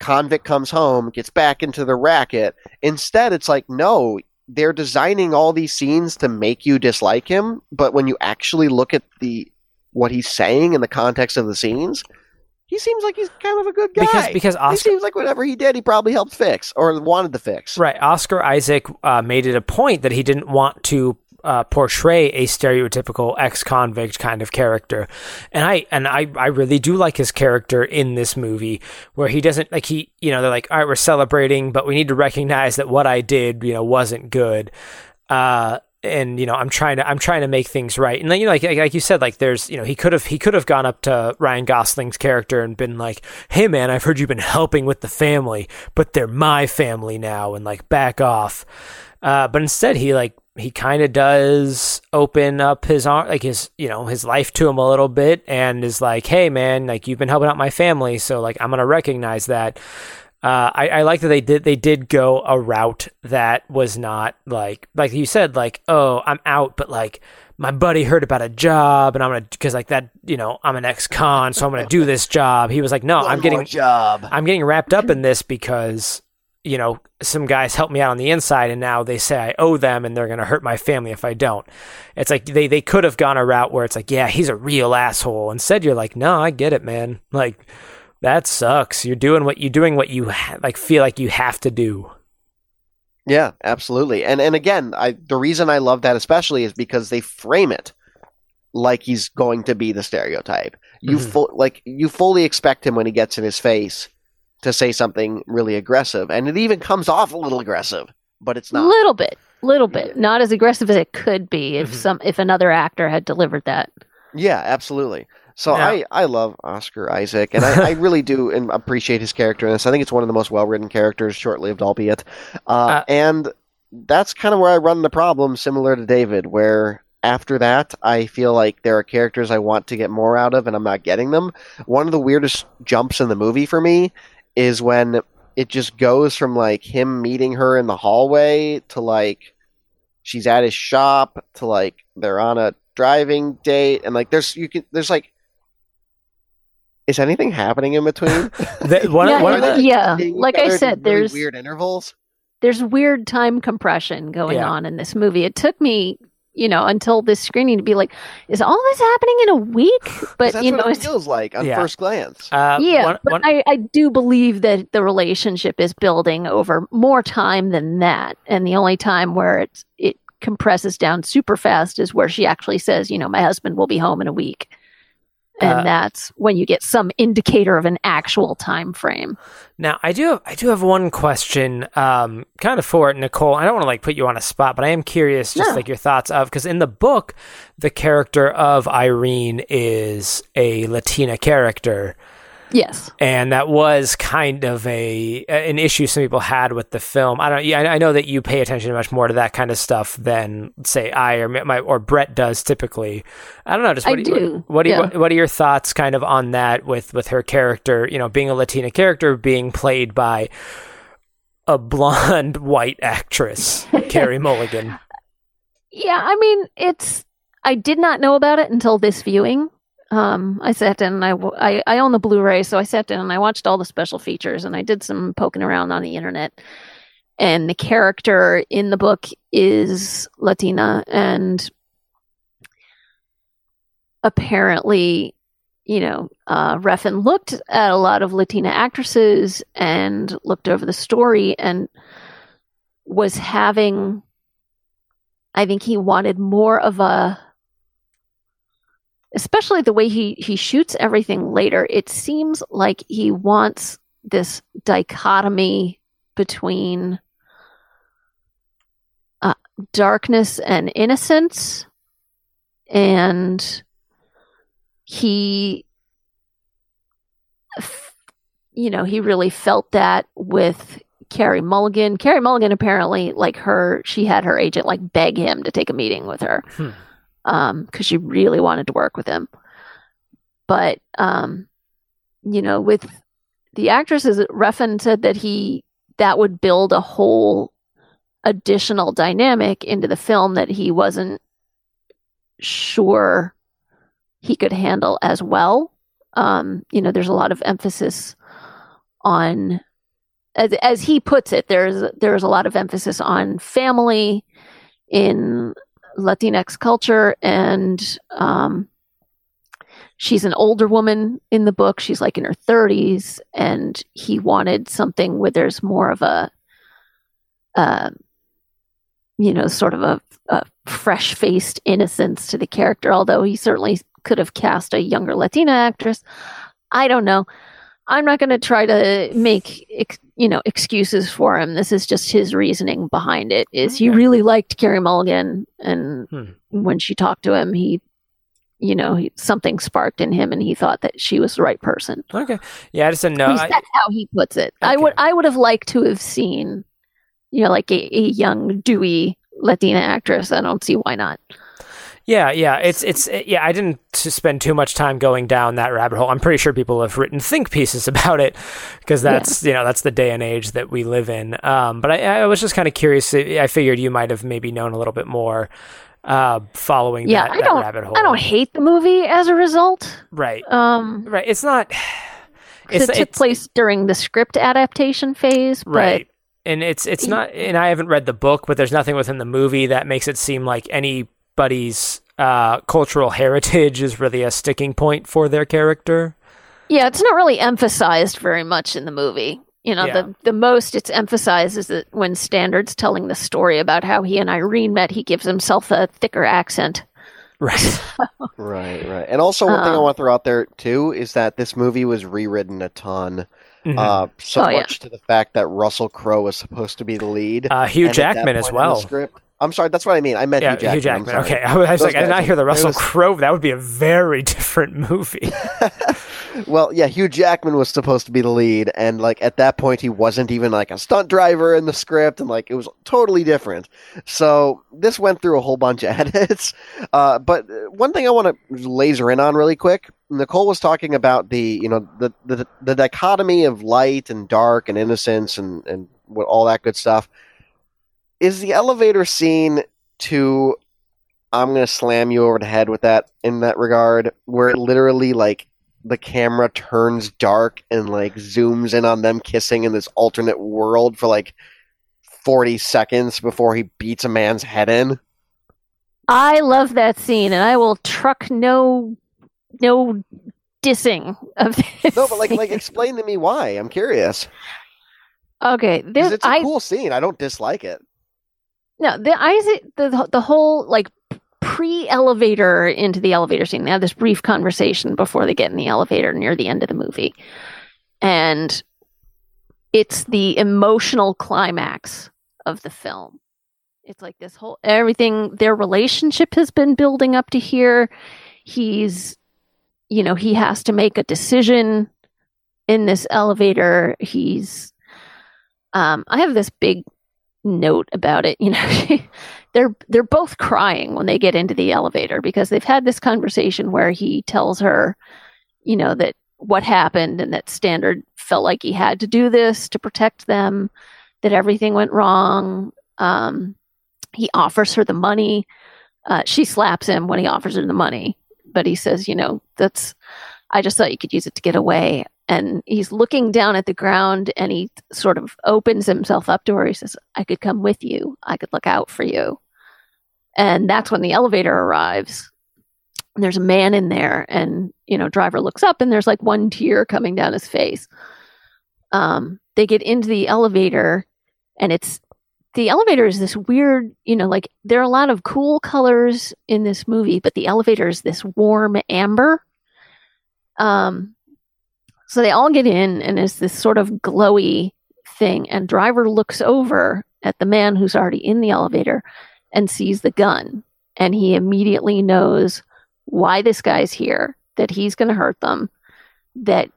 convict comes home, gets back into the racket. Instead, it's like, no, they're designing all these scenes to make you dislike him, but when you actually look at the what he's saying in the context of the scenes, he seems like he's kind of a good guy. because because he Oscar seems like whatever he did, he probably helped fix or wanted to fix. Right. Oscar Isaac uh, made it a point that he didn't want to uh, portray a stereotypical ex-convict kind of character, and I and I I really do like his character in this movie, where he doesn't like he you know they're like all right we're celebrating, but we need to recognize that what I did you know wasn't good. Uh, and you know I'm trying to I'm trying to make things right. And then you know like like you said like there's you know he could have he could have gone up to Ryan Gosling's character and been like hey man I've heard you've been helping with the family but they're my family now and like back off. Uh, but instead he like he kind of does open up his arm like his you know his life to him a little bit and is like hey man like you've been helping out my family so like I'm gonna recognize that uh, I, I like that they did they did go a route that was not like like you said like oh I'm out but like my buddy heard about a job and I'm gonna because like that you know I'm an ex-con so I'm gonna do this job. He was like no One I'm getting job. I'm getting wrapped up in this because you know some guys helped me out on the inside and now they say I owe them and they're gonna hurt my family if I don't. It's like they they could have gone a route where it's like yeah he's a real asshole. Instead you're like no I get it man like that sucks. You're doing what you're doing what you ha- like feel like you have to do. Yeah, absolutely. And and again, I the reason I love that especially is because they frame it like he's going to be the stereotype. You Mhm. fu- like you fully expect him when he gets in his face to say something really aggressive, and it even comes off a little aggressive, but it's not. A little bit, little bit, not as aggressive as it could be if Mhm. some if another actor had delivered that. Yeah, absolutely. So Yeah. I, I love Oscar Isaac, and I, I really do appreciate his character in this. I think it's one of the most well written characters, short lived albeit. Uh, Uh, and that's kind of where I run the problem, similar to David, where after that I feel like there are characters I want to get more out of, and I'm not getting them. One of the weirdest jumps in the movie for me is when it just goes from like him meeting her in the hallway to like she's at his shop to like they're on a driving date and like there's you can there's like is anything happening in between The- one, yeah, one Are the, they yeah. Like I said, these really there's weird intervals there's weird time compression going Yeah. on in this movie. It took me, you know, until this screening to be like, is all this happening in a week? But that's you what know, it feels like on Yeah. first glance uh, yeah, one- but one- I, I do believe that the relationship is building over more time than that. And the only time where it's it compresses down super fast is where she actually says, you know, my husband will be home in a week. And Uh, that's when you get some indicator of an actual time frame. Now, I do have, I do have one question, um, kind of for Nicole. I don't want to like put you on a spot, but I am curious, just No. like your thoughts of because in the book, the character of Irene is a Latina character, Yes. and that was kind of a an issue some people had with the film. I don't, yeah, I I know that you pay attention much more to that kind of stuff than say I or my or Brett does typically. I don't know, just I what do you- what, do you, what, what are your thoughts kind of on that with with her character? You know, being a Latina character being played by a blonde white actress, Carey Mulligan. Yeah, I mean, it's. I did not know about it until this viewing. Um, I sat down and I own the Blu-ray, so I sat down and I watched all the special features and I did some poking around on the internet. And the character in the book is Latina, and apparently, you know, uh, Refn looked at a lot of Latina actresses and looked over the story and was having I think he wanted more of a especially the way he he shoots everything later. It seems like he wants this dichotomy between uh, darkness and innocence and he you know, he really felt that with Carey Mulligan. Carey Mulligan apparently, like her, she had her agent like beg him to take a meeting with her Hmm. Um because she really wanted to work with him. But um, you know, with the actresses, Refn said that he that would build a whole additional dynamic into the film that he wasn't sure he could handle as well. Um, you know, there's a lot of emphasis on as as he puts it, there's there's a lot of emphasis on family in Latinx culture, and um, she's an older woman in the book. She's like in her 30s, and he wanted something where there's more of a, uh, you know, sort of a, a fresh faced innocence to the character. Although he certainly could have cast a younger Latina actress. I don't know. I'm not going to try to make ex- you know excuses for him. This is just his reasoning behind it. Is he really liked Carey Mulligan, and Hmm. when she talked to him, he, you know, he, something sparked in him, and he thought that she was the right person. Okay. Yeah, I just didn't know. I, that's how he puts it. I would I would have liked to have seen, you know, like a, a young dewy Latina actress. I don't see why not. Yeah, yeah, it's it's yeah. I didn't spend too much time going down that rabbit hole. I'm pretty sure people have written think pieces about it because Yeah. that's you know that's the day and age that we live in. Um, but I, I was just kind of curious. I figured you might have maybe known a little bit more uh, following Yeah, that, I that don't- rabbit hole. I don't hate the movie as a result. right, Um, right. It's not. 'cause it took place during the script adaptation phase, but right. And it's it's not. And I haven't read the book, but there's nothing within the movie that makes it seem like anybody's uh, cultural heritage is really a sticking point for their character. yeah, it's not really emphasized very much in the movie. You know, Yeah. the the most it's emphasized is that when Standard's telling the story about how he and Irene met, he gives himself a thicker accent. Right. Right, right. And also, one thing I Um, want to throw out there too is that this movie was rewritten a ton. Mhm. Uh, so Oh, yeah. much to the fact that Russell Crowe was supposed to be the lead. Uh, Hugh and Jackman as point in the well. script- I'm sorry, that's what I mean. I meant Yeah, Hugh Jackman. I'm sorry. Okay, I was Those like, I did not hear the Russell was- Crowe. That would be a very different movie. Well, yeah, Hugh Jackman was supposed to be the lead, and like at that point, he wasn't even like a stunt driver in the script, and like it was totally different. So this went through a whole bunch of edits. Uh, but uh, one thing I want to laser in on really quick. Nicole was talking about the you know the the, the dichotomy of light and dark and innocence and and what, all that good stuff. Is the elevator scene to I'm gonna slam you over the head with that in that regard, where it literally like the camera turns dark and like zooms in on them kissing in this alternate world for like 40 seconds before he beats a man's head in. I love that scene, and I will truck no no dissing of this. No, but like like explain to me why. I'm curious. okay, this it's a I cool scene. I don't dislike it. No the I see the the whole like pre elevator into the elevator scene. They have this brief conversation before they get in the elevator near the end of the movie, and it's the emotional climax of the film. It's like this whole everything their relationship has been building up to here. He's you know, he has to make a decision in this elevator. He's um I have this big note about it, you know. they're they're both crying when they get into the elevator because they've had this conversation where he tells her, you know, that what happened and that Standard felt like he had to do this to protect them, that everything went wrong. Um, he offers her the money. Uh, she slaps him when he offers her the money, but he says, you know, that's, I just thought you could use it to get away. And he's looking down at the ground and he sort of opens himself up to her. He says, I could come with you. I could look out for you. And that's when the elevator arrives. And there's a man in there, and you know, driver looks up, and there's like one tear coming down his face. Um, they get into the elevator, and it's the elevator is this weird, you know, like there are a lot of cool colors in this movie, but the elevator is this warm amber. Um, so they all get in, and it's this sort of glowy thing. And driver looks over at the man who's already in the elevator and sees the gun, and he immediately knows why this guy's here, that he's going to hurt them, that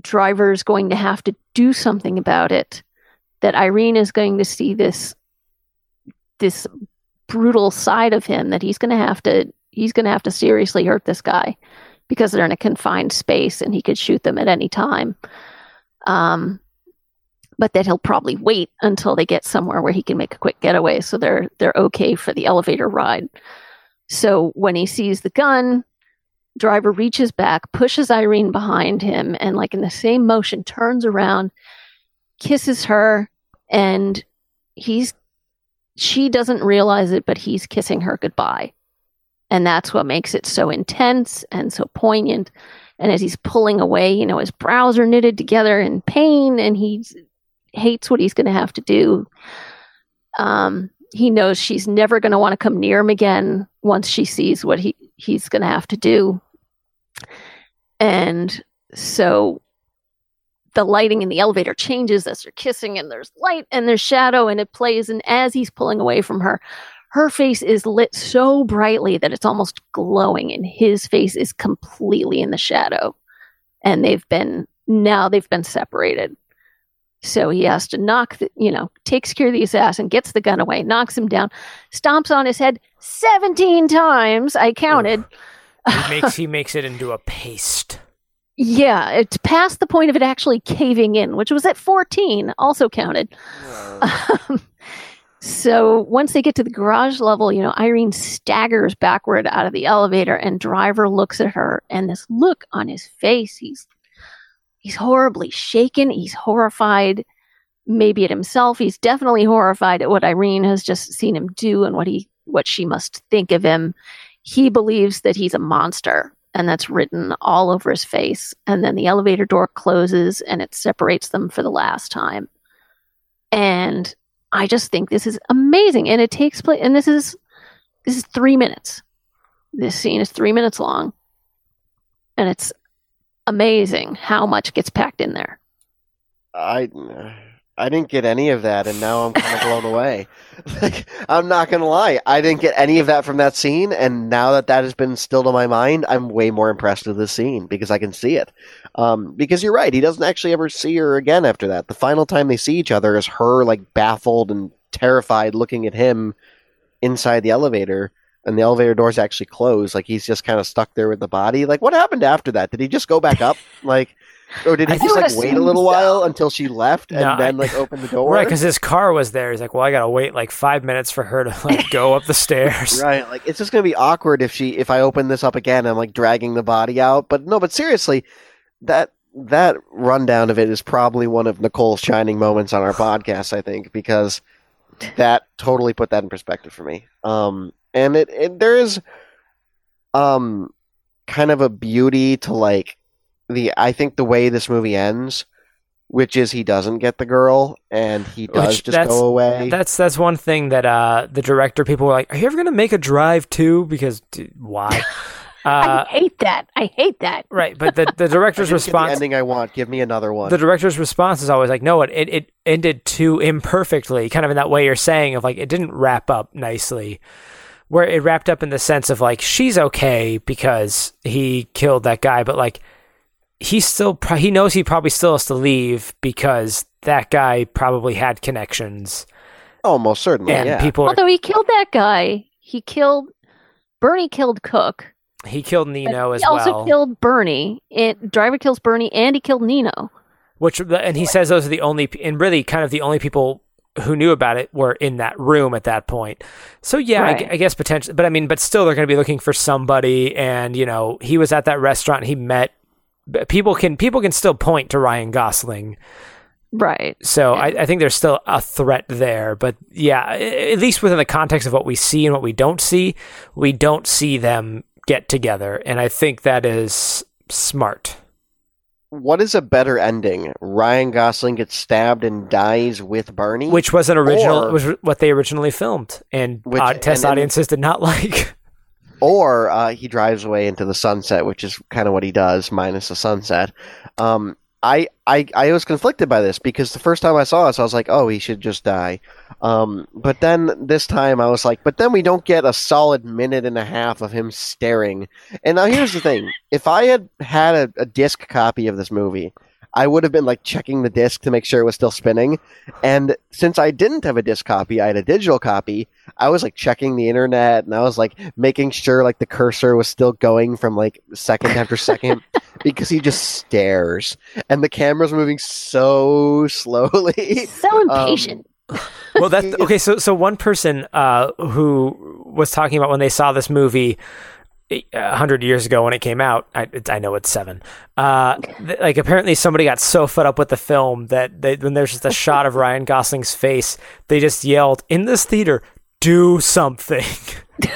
driver's going to have to do something about it, that Irene is going to see this this brutal side of him that he's going to have to he's going to have to seriously hurt this guy because they're in a confined space and he could shoot them at any time. Um, but that he'll probably wait until they get somewhere where he can make a quick getaway, so they're they're okay for the elevator ride. So when he sees the gun, driver reaches back, pushes Irene behind him, and like in the same motion, turns around, kisses her, and he's she doesn't realize it, but he's kissing her goodbye. And that's what makes it so intense and so poignant. And as he's pulling away, you know, his brows are knitted together in pain and he hates what he's going to have to do. Um, he knows she's never going to want to come near him again once she sees what he, he's going to have to do. And so the lighting in the elevator changes as they're kissing, and there's light and there's shadow, and it plays. And as he's pulling away from her, her face is lit so brightly that it's almost glowing, and his face is completely in the shadow. And they've been now they've been separated. So he has to knock, the, you know, takes care of the assassin, gets the gun away, knocks him down, stomps on his head 17 times. I counted. He makes he makes it into a paste. Yeah, it's past the point of it actually caving in, which was at 14, also counted. Um, so once they get to the garage level, you know, Irene staggers backward out of the elevator and driver looks at her and this look on his face, he's he's horribly shaken, he's horrified maybe at himself, he's definitely horrified at what Irene has just seen him do and what he what she must think of him. He believes that he's a monster and that's written all over his face. And then the elevator door closes and it separates them for the last time. And I just think this is amazing. And it takes place, and this is this is three minutes. This scene is three minutes long, and it's amazing how much gets packed in there. I I didn't get any of that, and now I'm kind of blown away. Like, I'm not gonna lie, I didn't get any of that from that scene, and now that that has been instilled in my mind, I'm way more impressed with this scene because I can see it. Um, because you're right, he doesn't actually ever see her again after that. The final time they see each other is her like baffled and terrified, looking at him inside the elevator, and the elevator doors actually close. Like he's just kind of stuck there with the body. Like what happened after that? Did he just go back up? Like or did he I just like wait a little so. while until she left and No, then like open the door? Right, because his car was there. He's like, well, I gotta wait like five minutes for her to like go up the stairs. Right, like it's just gonna be awkward if she if I open this up again. I'm like dragging the body out, but no, but seriously, that that rundown of it is probably one of Nicole's shining moments on our podcast. I think because that totally put that in perspective for me. Um, and it, it there is um kind of a beauty to like the I think the way this movie ends. Which is he doesn't get the girl and he does Which just that's- go away. That's that's one thing that uh, the director people were like, "Are you ever gonna make a drive too?" Because d- why? Uh, I hate that. I hate that. right, but the the director's I didn't the response ending I want. Give me another one. the director's response is always like, no, it, it, it ended too imperfectly, kind of in that way you're saying of like, it didn't wrap up nicely. Where it wrapped up in the sense of like, she's okay because he killed that guy, but like, he still, pro- he knows he probably still has to leave because that guy probably had connections oh, Almost certainly. and yeah. people, are, Although he killed that guy, he killed Bernie killed Cook. he killed but Nino as well. he also killed Bernie. It, driver kills Bernie, and he killed Nino. which and he says those are the only and really kind of the only people who knew about it were in that room at that point so yeah I Right. I, guess potentially but i mean but still they're going to be looking for somebody and you know he was at that restaurant and he met but people can people can still point to ryan gosling. Right. so I, I think there's still a threat there but yeah at least within the context of what we see and what we don't see we don't see them get together and i think that is smart. What is a better ending? Ryan Gosling gets stabbed and dies with Bernie, which was an original Or- was what they originally filmed and Which- uh, test and- and- audiences did not like or uh, he drives away into the sunset, which is kind of what he does, minus the sunset. Um, I, I I was conflicted by this because the first time I saw this, I was like, oh, he should just die. Um, but then this time, I was like, but then we don't get a solid minute and a half of him staring. And now here's the thing: if I had had a, a disc copy of this movie. I would have been like checking the disc to make sure it was still spinning. And since I didn't have a disc copy, I had a digital copy. I was like checking the internet and I was like making sure like the cursor was still going from like second after second because he just stares and the camera's moving so slowly. So impatient. well that's okay so so one person uh who was talking about when they saw this movie a hundred years ago when it came out, I, it's- I know it's seven. Uh, th- like apparently somebody got so fed up with the film that they, when there's just a shot of Ryan Gosling's face, they just yelled in this theater, "Do something!"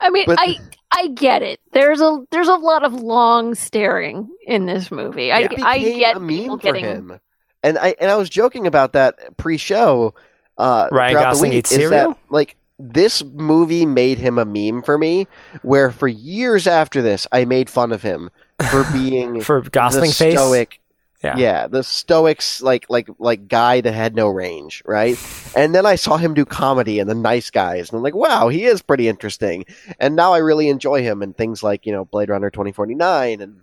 I mean, But- I I get it. There's a there's a lot of long staring in this movie. I it I get a people meme for getting him. And I and I was joking about that pre-show. Uh, Ryan throughout Gosling the week, eats is cereal? that like this movie made him a meme for me. Where for years after this, I made fun of him for being for Gosling the face. stoic. Yeah. the stoics like like like guy that had no range, right? And then I saw him do comedy in The Nice Guys, and I'm like, wow, he is pretty interesting. And now I really enjoy him in things like you know Blade Runner 2049 and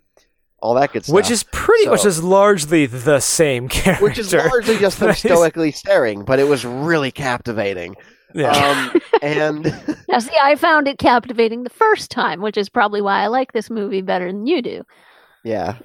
all that good stuff. Which is pretty, which So- is largely the same character. which is largely just Nice. stoically staring, but it was really captivating. Yeah. Um, and Now, see, I found it captivating the first time, which is probably why I like this movie better than you do. yeah,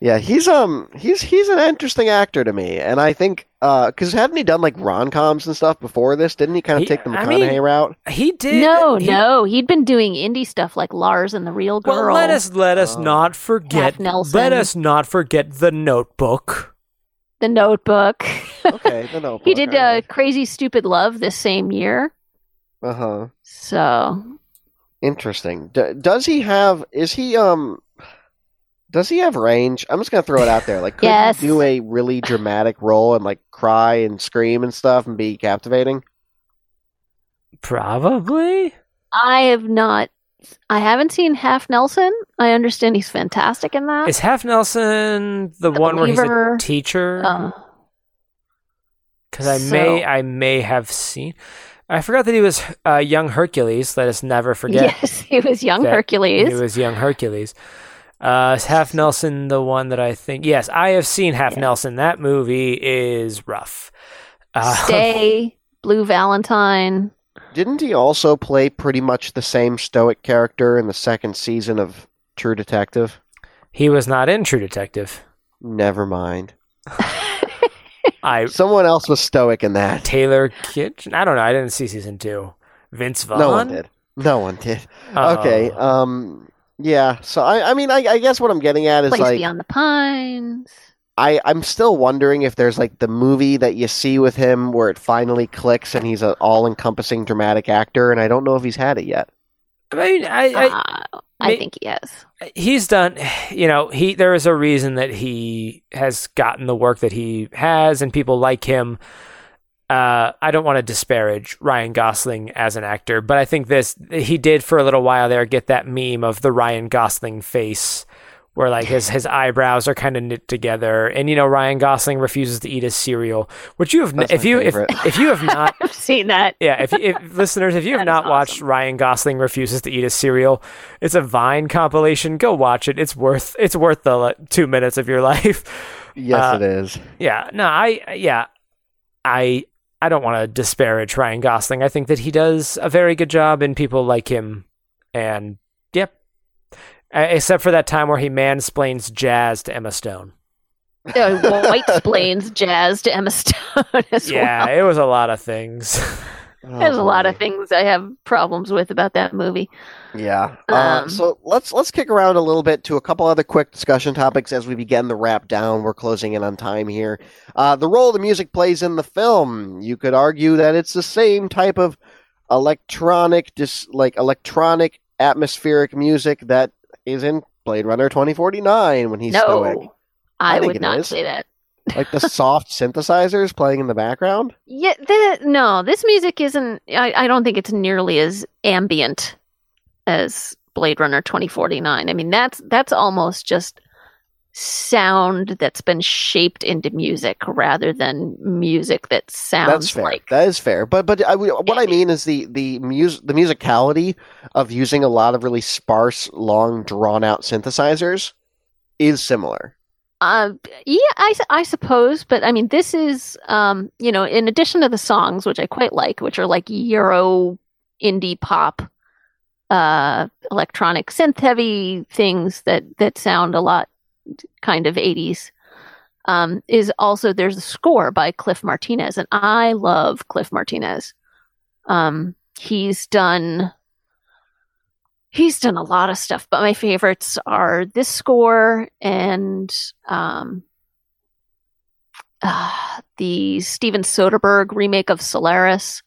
yeah, he's um he's he's an interesting actor to me, and I think because hadn't he done like rom coms and stuff before this? Didn't he kind of take the I McConaughey mean, route? he did. no, he- no, he'd been doing indie stuff like Lars and the Real Girl. Well, let us let us Oh. not forget. Nelson. Let us not forget the Notebook. The Notebook. Okay, the Notebook. he did uh, Crazy Stupid Love this same year. Uh huh. So Interesting. D- does he have? Is he um? Does he have range? I'm just gonna throw it out there. Like, could Yes. he do a really dramatic role and like cry and scream and stuff and be captivating? Probably. I have not. I haven't seen Half Nelson. I understand he's fantastic in that. Is Half Nelson the, The one where he's a teacher? Uh, Because I may, I may have seen. I forgot that he was uh, young Hercules. Let us never forget yes, he was young Hercules. he was young Hercules. Uh, is Half Nelson the one that I think? Yes, I have seen Half Yeah. Nelson. That movie is rough. Uh, Stay, Blue Valentine. Didn't he also play pretty much the same stoic character in the second season of True Detective? he was not in True Detective. Never mind. I Someone else was stoic in that. Taylor Kitsch. I don't know. I didn't see season two. Vince Vaughn. No one did. No one did. Oh. Okay. Um. Yeah. So I. I mean, I, I guess what I'm getting at is Place like Beyond the Pines. I. I'm still wondering if there's like the movie that you see with him where it finally clicks and he's an all-encompassing dramatic actor, and I don't know if he's had it yet. I mean, I, I, Uh, I may- think he has. He's done you know he there is a reason that he has gotten the work that he has and people like him. Uh, I don't want to disparage Ryan Gosling as an actor, but I think this he did for a little while there get that meme of the Ryan Gosling face where like his his eyebrows are kind of knit together and you know Ryan Gosling refuses to eat his cereal, which you have That's if you if, favorite. if you have not I've seen that. yeah, if, if listeners, if you have That is not watched. Ryan Gosling refuses to eat his cereal, it's a Vine compilation. Go watch it. It's worth it's worth the like, two minutes of your life. Yes, Uh, it is. Yeah, no, I yeah, I I don't want to disparage Ryan Gosling. I think that he does a very good job, and people like him. And yep, except for that time where he mansplains jazz to Emma Stone. The white splains jazz to Emma Stone as Yeah, well. it was a lot of things. There's Oh, a lot of things I have problems with about that movie. Yeah. Uh, Um, so let's let's kick around a little bit to a couple other quick discussion topics as we begin the wrap down. We're closing in on time here. Uh, the role the music plays in the film. You could argue that it's the same type of electronic, just like electronic atmospheric music that is in Blade Runner 2049 when he's no, stoic. I I, would not is. say that. Like the soft synthesizers playing in the background. Yeah, the, no, this music isn't. I, I don't think it's nearly as ambient as Blade Runner 2049. I mean, that's that's almost just sound that's been shaped into music rather than music that sounds That's fair. like. that is fair. But but I, what I mean is the the mus the musicality of using a lot of really sparse, long, drawn out synthesizers is similar. Uh, yeah, I suppose, but I mean, this is, um, you know, in addition to the songs, which I quite like, which are like Euro indie pop, uh, electronic synth heavy things that, that sound a lot kind of 80s, um, is also there's a score by Cliff Martinez, and I love Cliff Martinez. Um, he's done he's done a lot of stuff, but my favorites are this score and um, uh, the Steven Soderbergh remake of Solaris.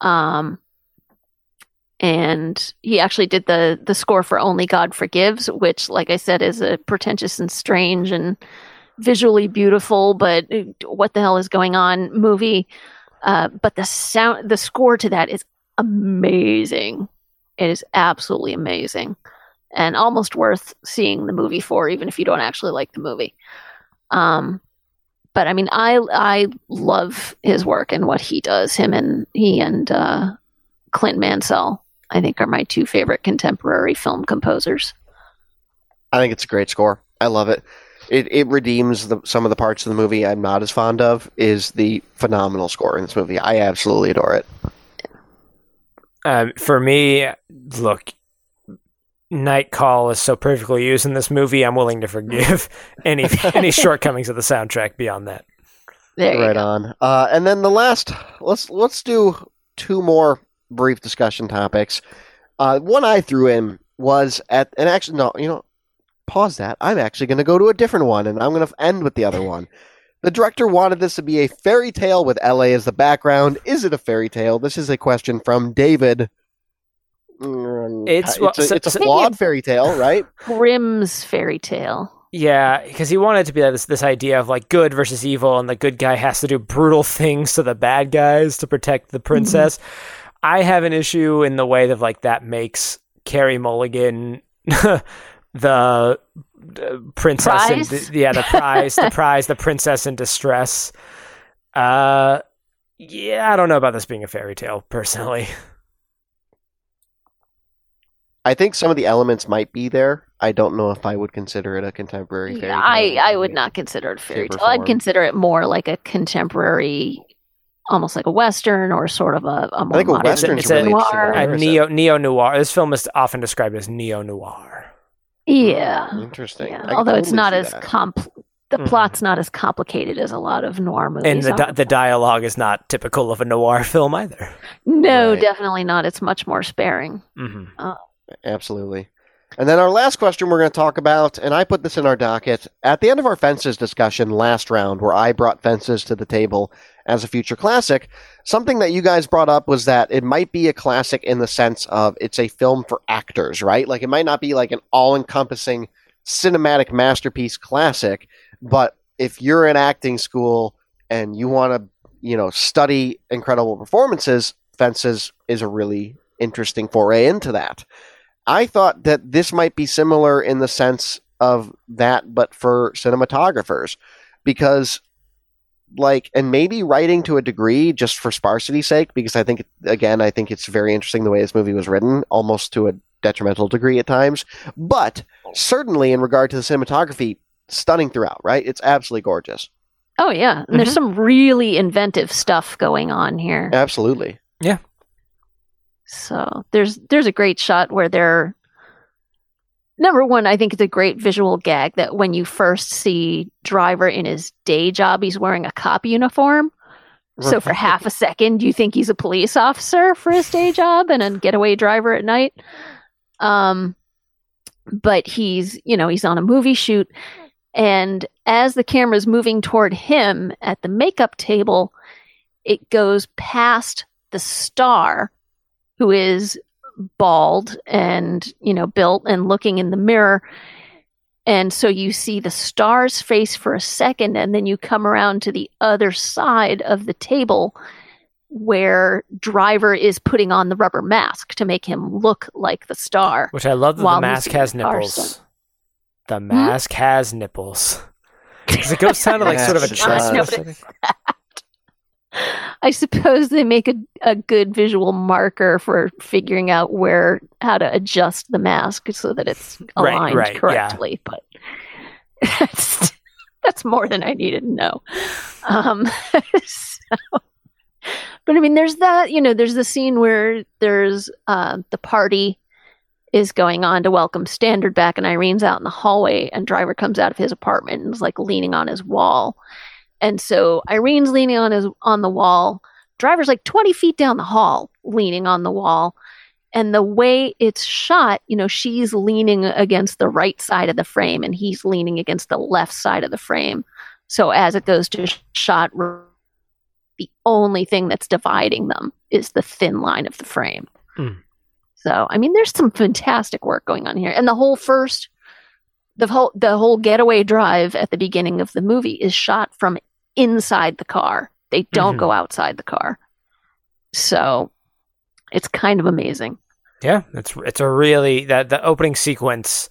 Um, and he actually did the the score for Only God Forgives, which, like I said, is a pretentious and strange and visually beautiful, but uh, what the hell is going on movie. Uh, but the sound, the score to that is amazing. It is absolutely amazing. and almost worth seeing the movie for, even if you don't actually like the movie. Um, but I mean, I I love his work and what he does. Him and he and uh, Clint Mansell, I think, are my two favorite contemporary film composers. I think it's a great score. I love it. It it redeems the, some of the parts of the movie I'm not as fond of. Is the phenomenal score in this movie? I absolutely adore it. Um, for me, look, Night Call is so perfectly used in this movie. I'm willing to forgive any any shortcomings of the soundtrack beyond that. There you right go. on. Uh, and then the last, let's let's do two more brief discussion topics. Uh, one I threw in was at, and actually no, you know, pause that. I'm actually going to go to a different one, and I'm going to end with the other one. The director wanted this to be a fairy tale with LA as the background. Is it a fairy tale? This is a question from David. Mm, It's- it's, well, a, so- it's a so- flawed fairy tale, right? Grimm's fairy tale. Yeah, because he wanted it to be this this idea of like good versus evil, and the good guy has to do brutal things to the bad guys to protect the princess. I have an issue in the way that like that makes Carey Mulligan the uh, princess, Prize? in, yeah, the prize, the prize, the princess in distress. Uh, yeah, I don't know about this being a fairy tale personally. I think some of the elements might be there. I don't know if I would consider it a contemporary fairy tale. I, I would not consider it a fairy Shape or tale. I'd consider it more like a contemporary, almost like a western or sort of a, a more think a modern western's It's a- really interesting. noir. A neo neo noir. This film is often described as neo noir. Yeah, Interesting. yeah. I could Although it's not as that. compl- the Mhm. plot's not as complicated as a lot of noir movies. And the di- the dialogue is not typical of a noir film either. no, Right. definitely not. It's much more sparing. hmm Absolutely. And then our last question we're going to talk about, and I put this in our docket at the end of our fences discussion last round, where I brought fences to the table as a future classic. Something that you guys brought up was that it might be a classic in the sense of it's a film for actors, right? Like it might not be like an all encompassing cinematic masterpiece classic, but if you're in acting school and you want to, you know, study incredible performances, Fences is a really interesting foray into that. I thought that this might be similar in the sense of that, but for cinematographers, because, like, and maybe writing to a degree just for sparsity's sake, because I think, again, I think it's very interesting the way this movie was written, almost to a detrimental degree at times, but certainly in regard to the cinematography, stunning throughout, right? It's absolutely gorgeous. Oh yeah, and there's mm-hmm. some really inventive stuff going on here. Absolutely. Yeah. So there's there's a great shot where they're number one. I think it's a great visual gag that when you first see Driver in his day job, he's wearing a cop uniform. So for half a second, you think he's a police officer for his day job and a getaway driver at night. Um, but he's you know he's on a movie shoot, and as the camera's moving toward him at the makeup table, it goes past the star, who is bald and you know built and looking in the mirror. And so you see the star's face for a second, and then you come around to the other side of the table where Driver is putting on the rubber mask to make him look like the star. Which I love that the mask has and Carson. nipples. The hmm? mask has nipples. Because it goes sounded like sort of a Yes, it chest. does. I suppose they make a, a good visual marker for figuring out where how to adjust the mask so that it's aligned right, yeah. correctly. But that's that's more than I needed to know. Um, so, but I mean, there's that. You know, there's the scene where there's uh, the party is going on to welcome Standard back, and Irene's out in the hallway, and Driver comes out of his apartment and is like leaning on his wall. And so Irene's leaning on his on the wall. Driver's like 20 feet down the hall, leaning on the wall. And the way it's shot, you know, she's leaning against the right side of the frame and he's leaning against the left side of the frame. So as it goes to shot, the only thing that's dividing them is the thin line of the frame. Hmm. So, I mean, there's some fantastic work going on here. And the whole first the whole the whole getaway drive at the beginning of the movie is shot from inside the car. They don't Mhm. go outside the car. So it's kind of amazing. Yeah, it's it's a really that the opening sequence,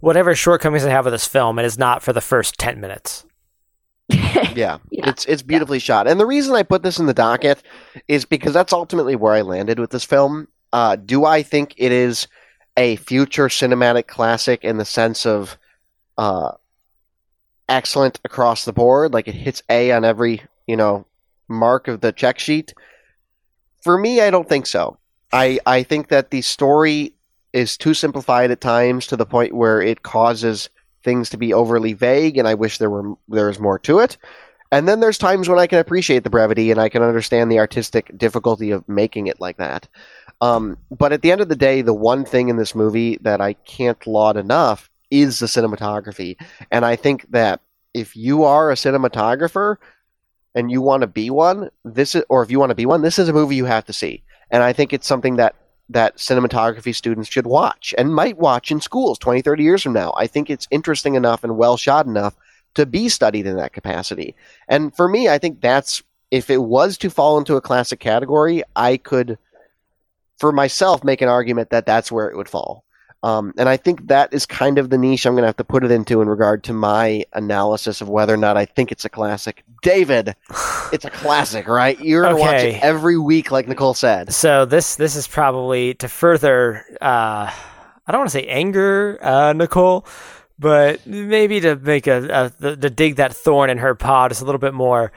whatever shortcomings I have with this film, it is not for the first ten minutes. yeah, Yeah. it's it's beautifully shot. And the reason I put this in the docket is because that's ultimately where I landed with this film. Uh, do I think it is a future cinematic classic in the sense of uh, excellent across the board? Like it hits A on every you know mark of the check sheet. For me, I don't think so. I I think that the story is too simplified at times to the point where it causes things to be overly vague, and I wish there were there was more to it. And then there's times when I can appreciate the brevity and I can understand the artistic difficulty of making it like that. Um, but at the end of the day, the one thing in this movie that I can't laud enough is the cinematography. And I think that if you are a cinematographer and you want to be one, this is, or if you want to be one, this is a movie you have to see. And I think it's something that that cinematography students should watch and might watch in schools 20, 30 years from now. I think it's interesting enough and well shot enough to be studied in that capacity. And for me, I think that's if it was to fall into a classic category, I could, for myself, make an argument that that's where it would fall. Um, and I think that is kind of the niche I'm going to have to put it into in regard to my analysis of whether or not I think it's a classic. David, it's a classic, right? You're going to watch Okay. it every week, like Nicole said. So this this is probably to further uh, I don't want to say anger uh, Nicole, but maybe to make a, a to dig that thorn in her paw just a little bit more.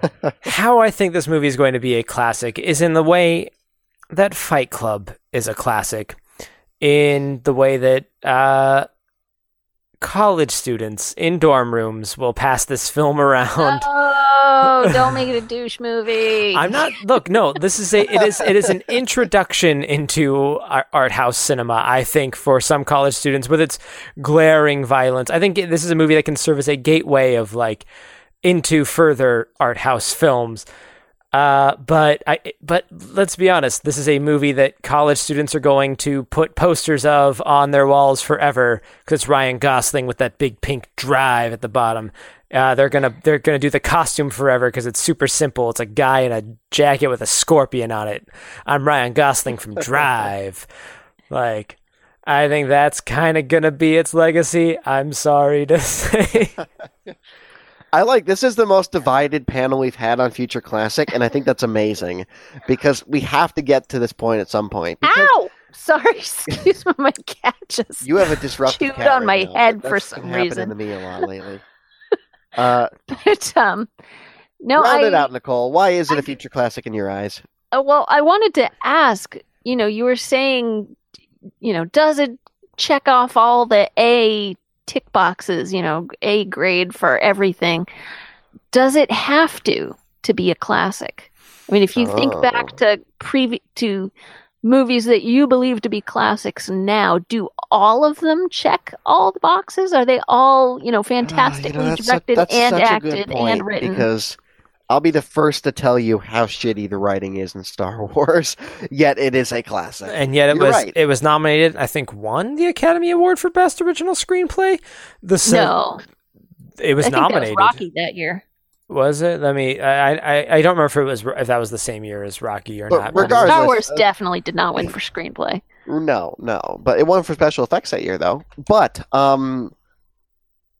How I think this movie is going to be a classic is in the way that Fight Club is a classic, in the way that uh, college students in dorm rooms will pass this film around. Oh, don't make it a douche movie. I'm not. Look, no. This is a. It is. It is an introduction into ar- art house cinema. I think for some college students with its glaring violence. I think this is a movie that can serve as a gateway of like into further art house films. Uh, but I. But let's be honest. This is a movie that college students are going to put posters of on their walls forever because it's Ryan Gosling with that big pink drive at the bottom. Uh, they're gonna they're gonna do the costume forever because it's super simple. It's a guy in a jacket with a scorpion on it. I'm Ryan Gosling from Drive. like, I think that's kind of gonna be its legacy. I'm sorry to say. I like this is the most divided panel we've had on Future Classic, and I think that's amazing because we have to get to this point at some point. Because Ow! Sorry, excuse me, my cat just. You have a disruptive Chewed cat on right my now. head That's for some happening reason. to me a lot lately. Uh, But um, no, round I. it out, Nicole. Why is it a future classic in your eyes? Uh, well, I wanted to ask. You know, you were saying, you know, does it check off all the A tick boxes? You know, A grade for everything. Does it have to to be a classic? I mean, if you think Oh. back to previ- to movies that you believe to be classics now, do all of them check all the boxes? Are they all, you know, fantastically Ah, you know, directed and a good acted and written? Because I'll be the first to tell you how shitty the writing is in Star Wars, yet it is a classic. and yet it You're was right. it was nominated. I think won the Academy Award for Best Original Screenplay. The se- no, it was I think nominated. that was Rocky that year. Was it? Let me. I, I I don't remember if it was if that was the same year as Rocky or But not. but it was- regardless- Star Wars uh, definitely did not win for screenplay. No, no, but it won for special effects that year, though. But um,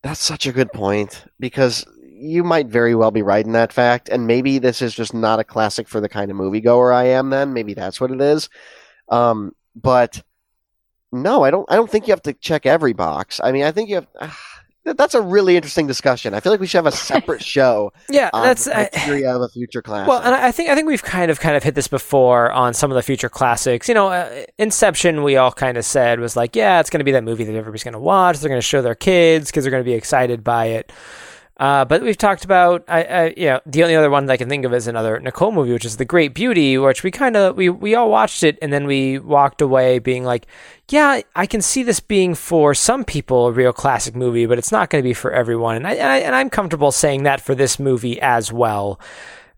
that's such a good point because you might very well be right in that fact, and maybe this is just not a classic for the kind of moviegoer I am. Then maybe that's what it is. Um, but no, I don't. I don't think you have to check every box. I mean, I think you have. that- that's a really interesting discussion. I feel like we should have a separate show yeah, that's. the I, of a future classic. well, and I I think I think we've kind of kind of hit this before on some of the future classics. You know, uh, Inception. We all kind of said was like, yeah, it's going to be that movie that everybody's going to watch. They're going to show their kids because they're going to be excited by it. Uh, but we've talked about, I, I, you know, the only other one that I can think of is another Nicole movie, which is The Great Beauty, which we kind of we we all watched it and then we walked away being like, yeah, I can see this being for some people a real classic movie, but it's not going to be for everyone, and I, and I and I'm comfortable saying that for this movie as well.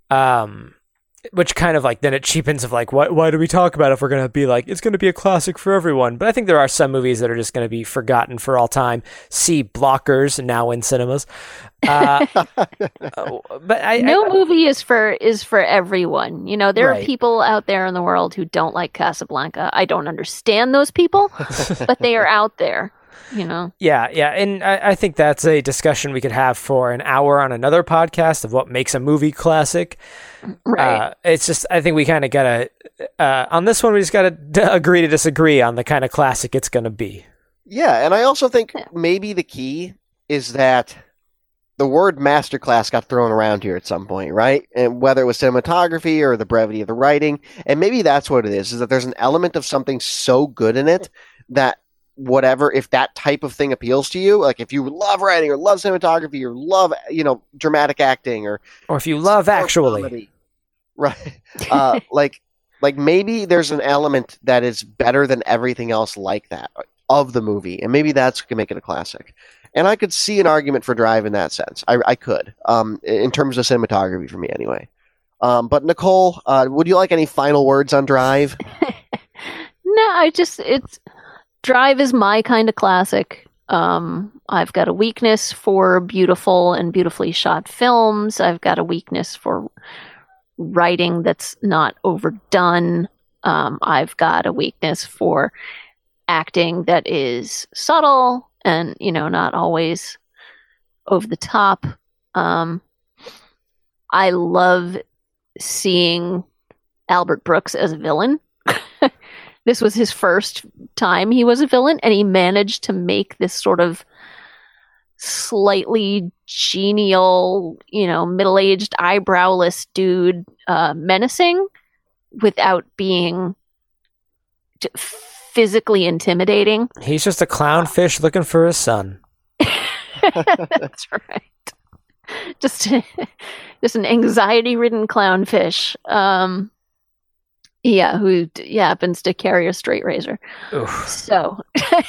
Um, which kind of like then it cheapens of like why why do we talk about it if we're gonna be like it's gonna be a classic for everyone? But I think there are some movies that are just gonna be forgotten for all time. See Blockers now in cinemas. Uh, oh, but I, no I, movie is for is for everyone. You know, there Right. are people out there in the world who don't like Casablanca. I don't understand those people, but they are out there. You know, Yeah, yeah, and I, I think that's a discussion we could have for an hour on another podcast of what makes a movie classic. right? Uh, it's just I think we kind of gotta uh, on this one we just gotta d- agree to disagree on the kind of classic it's gonna be. Yeah, and I also think Yeah. maybe the key is that the word masterclass got thrown around here at some point, right? And whether it was cinematography or the brevity of the writing, and maybe that's what it is, is that there's an element of something so good in it that whatever if that type of thing appeals to you, like if you love writing or love cinematography or love, you know, dramatic acting or Or if you love actually, comedy, right? Uh, like, like maybe there's an element that is better than everything else like that of the movie, and maybe that's gonna make it a classic. And I could see an argument for Drive in that sense. I, I could, um, in terms of cinematography for me, anyway. Um, but Nicole, uh, would you like any final words on Drive? No, I just it's Drive is my kind of classic. Um, I've got a weakness for beautiful and beautifully shot films. I've got a weakness for writing that's not overdone. Um, I've got a weakness for acting that is subtle and you know not always over the top. Um, I love seeing Albert Brooks as a villain. This was his first time he was a villain, and he managed to make this sort of slightly genial, you know, middle aged, eyebrowless dude uh, menacing without being t- physically intimidating. he's just a clownfish looking for his son. That's right. Just, just an anxiety-ridden clownfish. Um, yeah, who yeah, happens to carry a straight razor. Oof. So,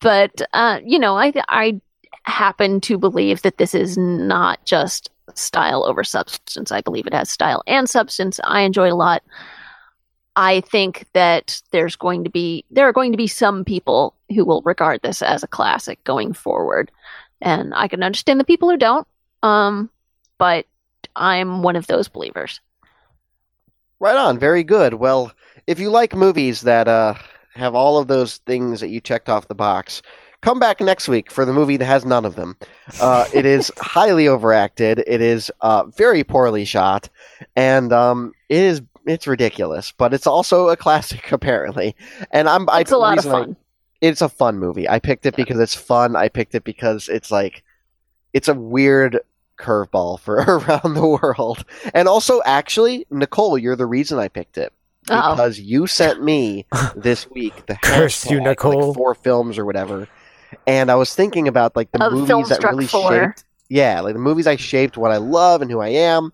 but uh, you know, I I happen to believe that this is not just style over substance. I believe it has style and substance. I enjoy a lot. I think that there's going to be there are going to be some people who will regard this as a classic going forward, and I can understand the people who don't. Um, but I'm one of those believers. Right on. Very good. Well, if you like movies that uh, have all of those things that you checked off the box, come back next week for the movie that has none of them. Uh, it is highly overacted. It is uh, very poorly shot, and um, it is it's ridiculous. But it's also a classic, apparently. And I'm it's a lot of reason I- fun. it's a fun movie. I picked it because it's fun. I picked it because it's like it's a weird curveball for around the world. And also actually, Nicole, you're the reason I picked it. Uh-oh. Because you sent me this week the Curse you, Nicole. like four films or whatever. And I was thinking about like the Of movies that really 4. shaped yeah, like the movies I shaped what I love and who I am.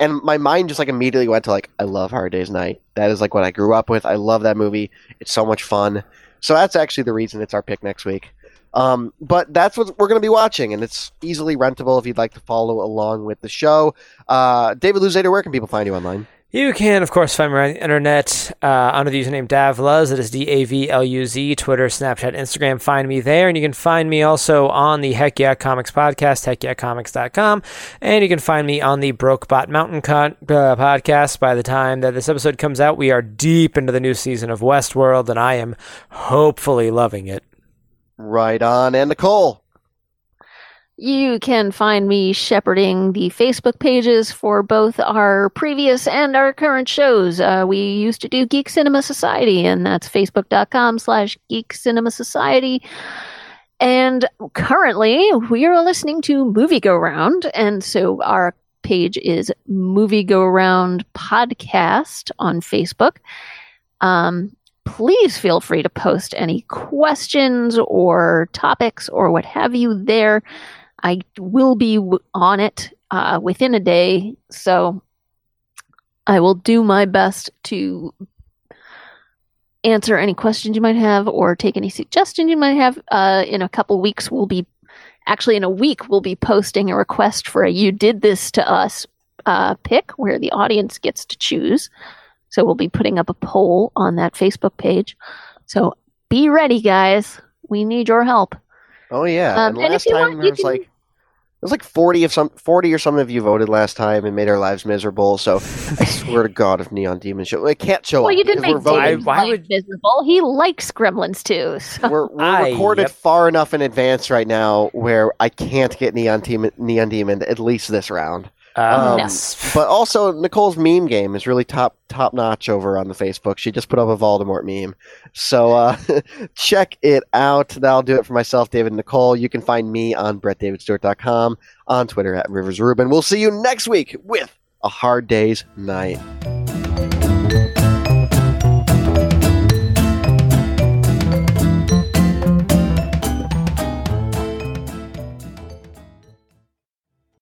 And my mind just like immediately went to like I love Hard Day's Night. That is like what I grew up with. I love that movie. It's so much fun. So that's actually the reason it's our pick next week. Um, but that's what we're going to be watching, and it's easily rentable if you'd like to follow along with the show. Uh, David Luzader, where can people find you online? You can, of course, find me on the internet uh, under the username Davluz. That is D A V L U Z. Twitter, Snapchat, Instagram. Find me there. And you can find me also on the Heck Yeah Comics podcast, heckyeahcomics.com. And you can find me on the Brokebot Mountain Con- uh, podcast. By the time that this episode comes out, we are deep into the new season of Westworld, and I am hopefully loving it. Right on. And Nicole. You can find me shepherding the Facebook pages for both our previous and our current shows. Uh, we used to do Geek Cinema Society, and that's facebook.com slash Geek Cinema Society. And currently, we are listening to Movie Go Round, and so our page is Movie Go Round Podcast on Facebook. Um, please feel free to post any questions or topics or what have you there. I will be on it uh, within a day, so I will do my best to answer any questions you might have or take any suggestions you might have. Uh, in a couple weeks, we'll be actually in a week we'll be posting a request for a "You did this to us" uh, pick where the audience gets to choose. So we'll be putting up a poll on that Facebook page. So be ready, guys. We need your help. Oh yeah, Um, and and last if time want, there was can- like it was like forty of some forty or something of you voted last time and made our lives miserable. So I swear to God, if Neon Demon show, it can't show Well, up you didn't make we're voting. David's Why life would- visible. He likes Gremlins too. So. We're, we're I- recorded yep. far enough in advance right now where I can't get Neon Demon, Neon Demon at least this round. Um, But also, Nicole's meme game is really top top notch over on the Facebook. She just put up a Voldemort meme, so uh, check it out. That'll do it for myself, David and Nicole. You can find me on BrettDavidStewart.com, on Twitter at Rivers Rubin. We'll see you next week with a hard day's night.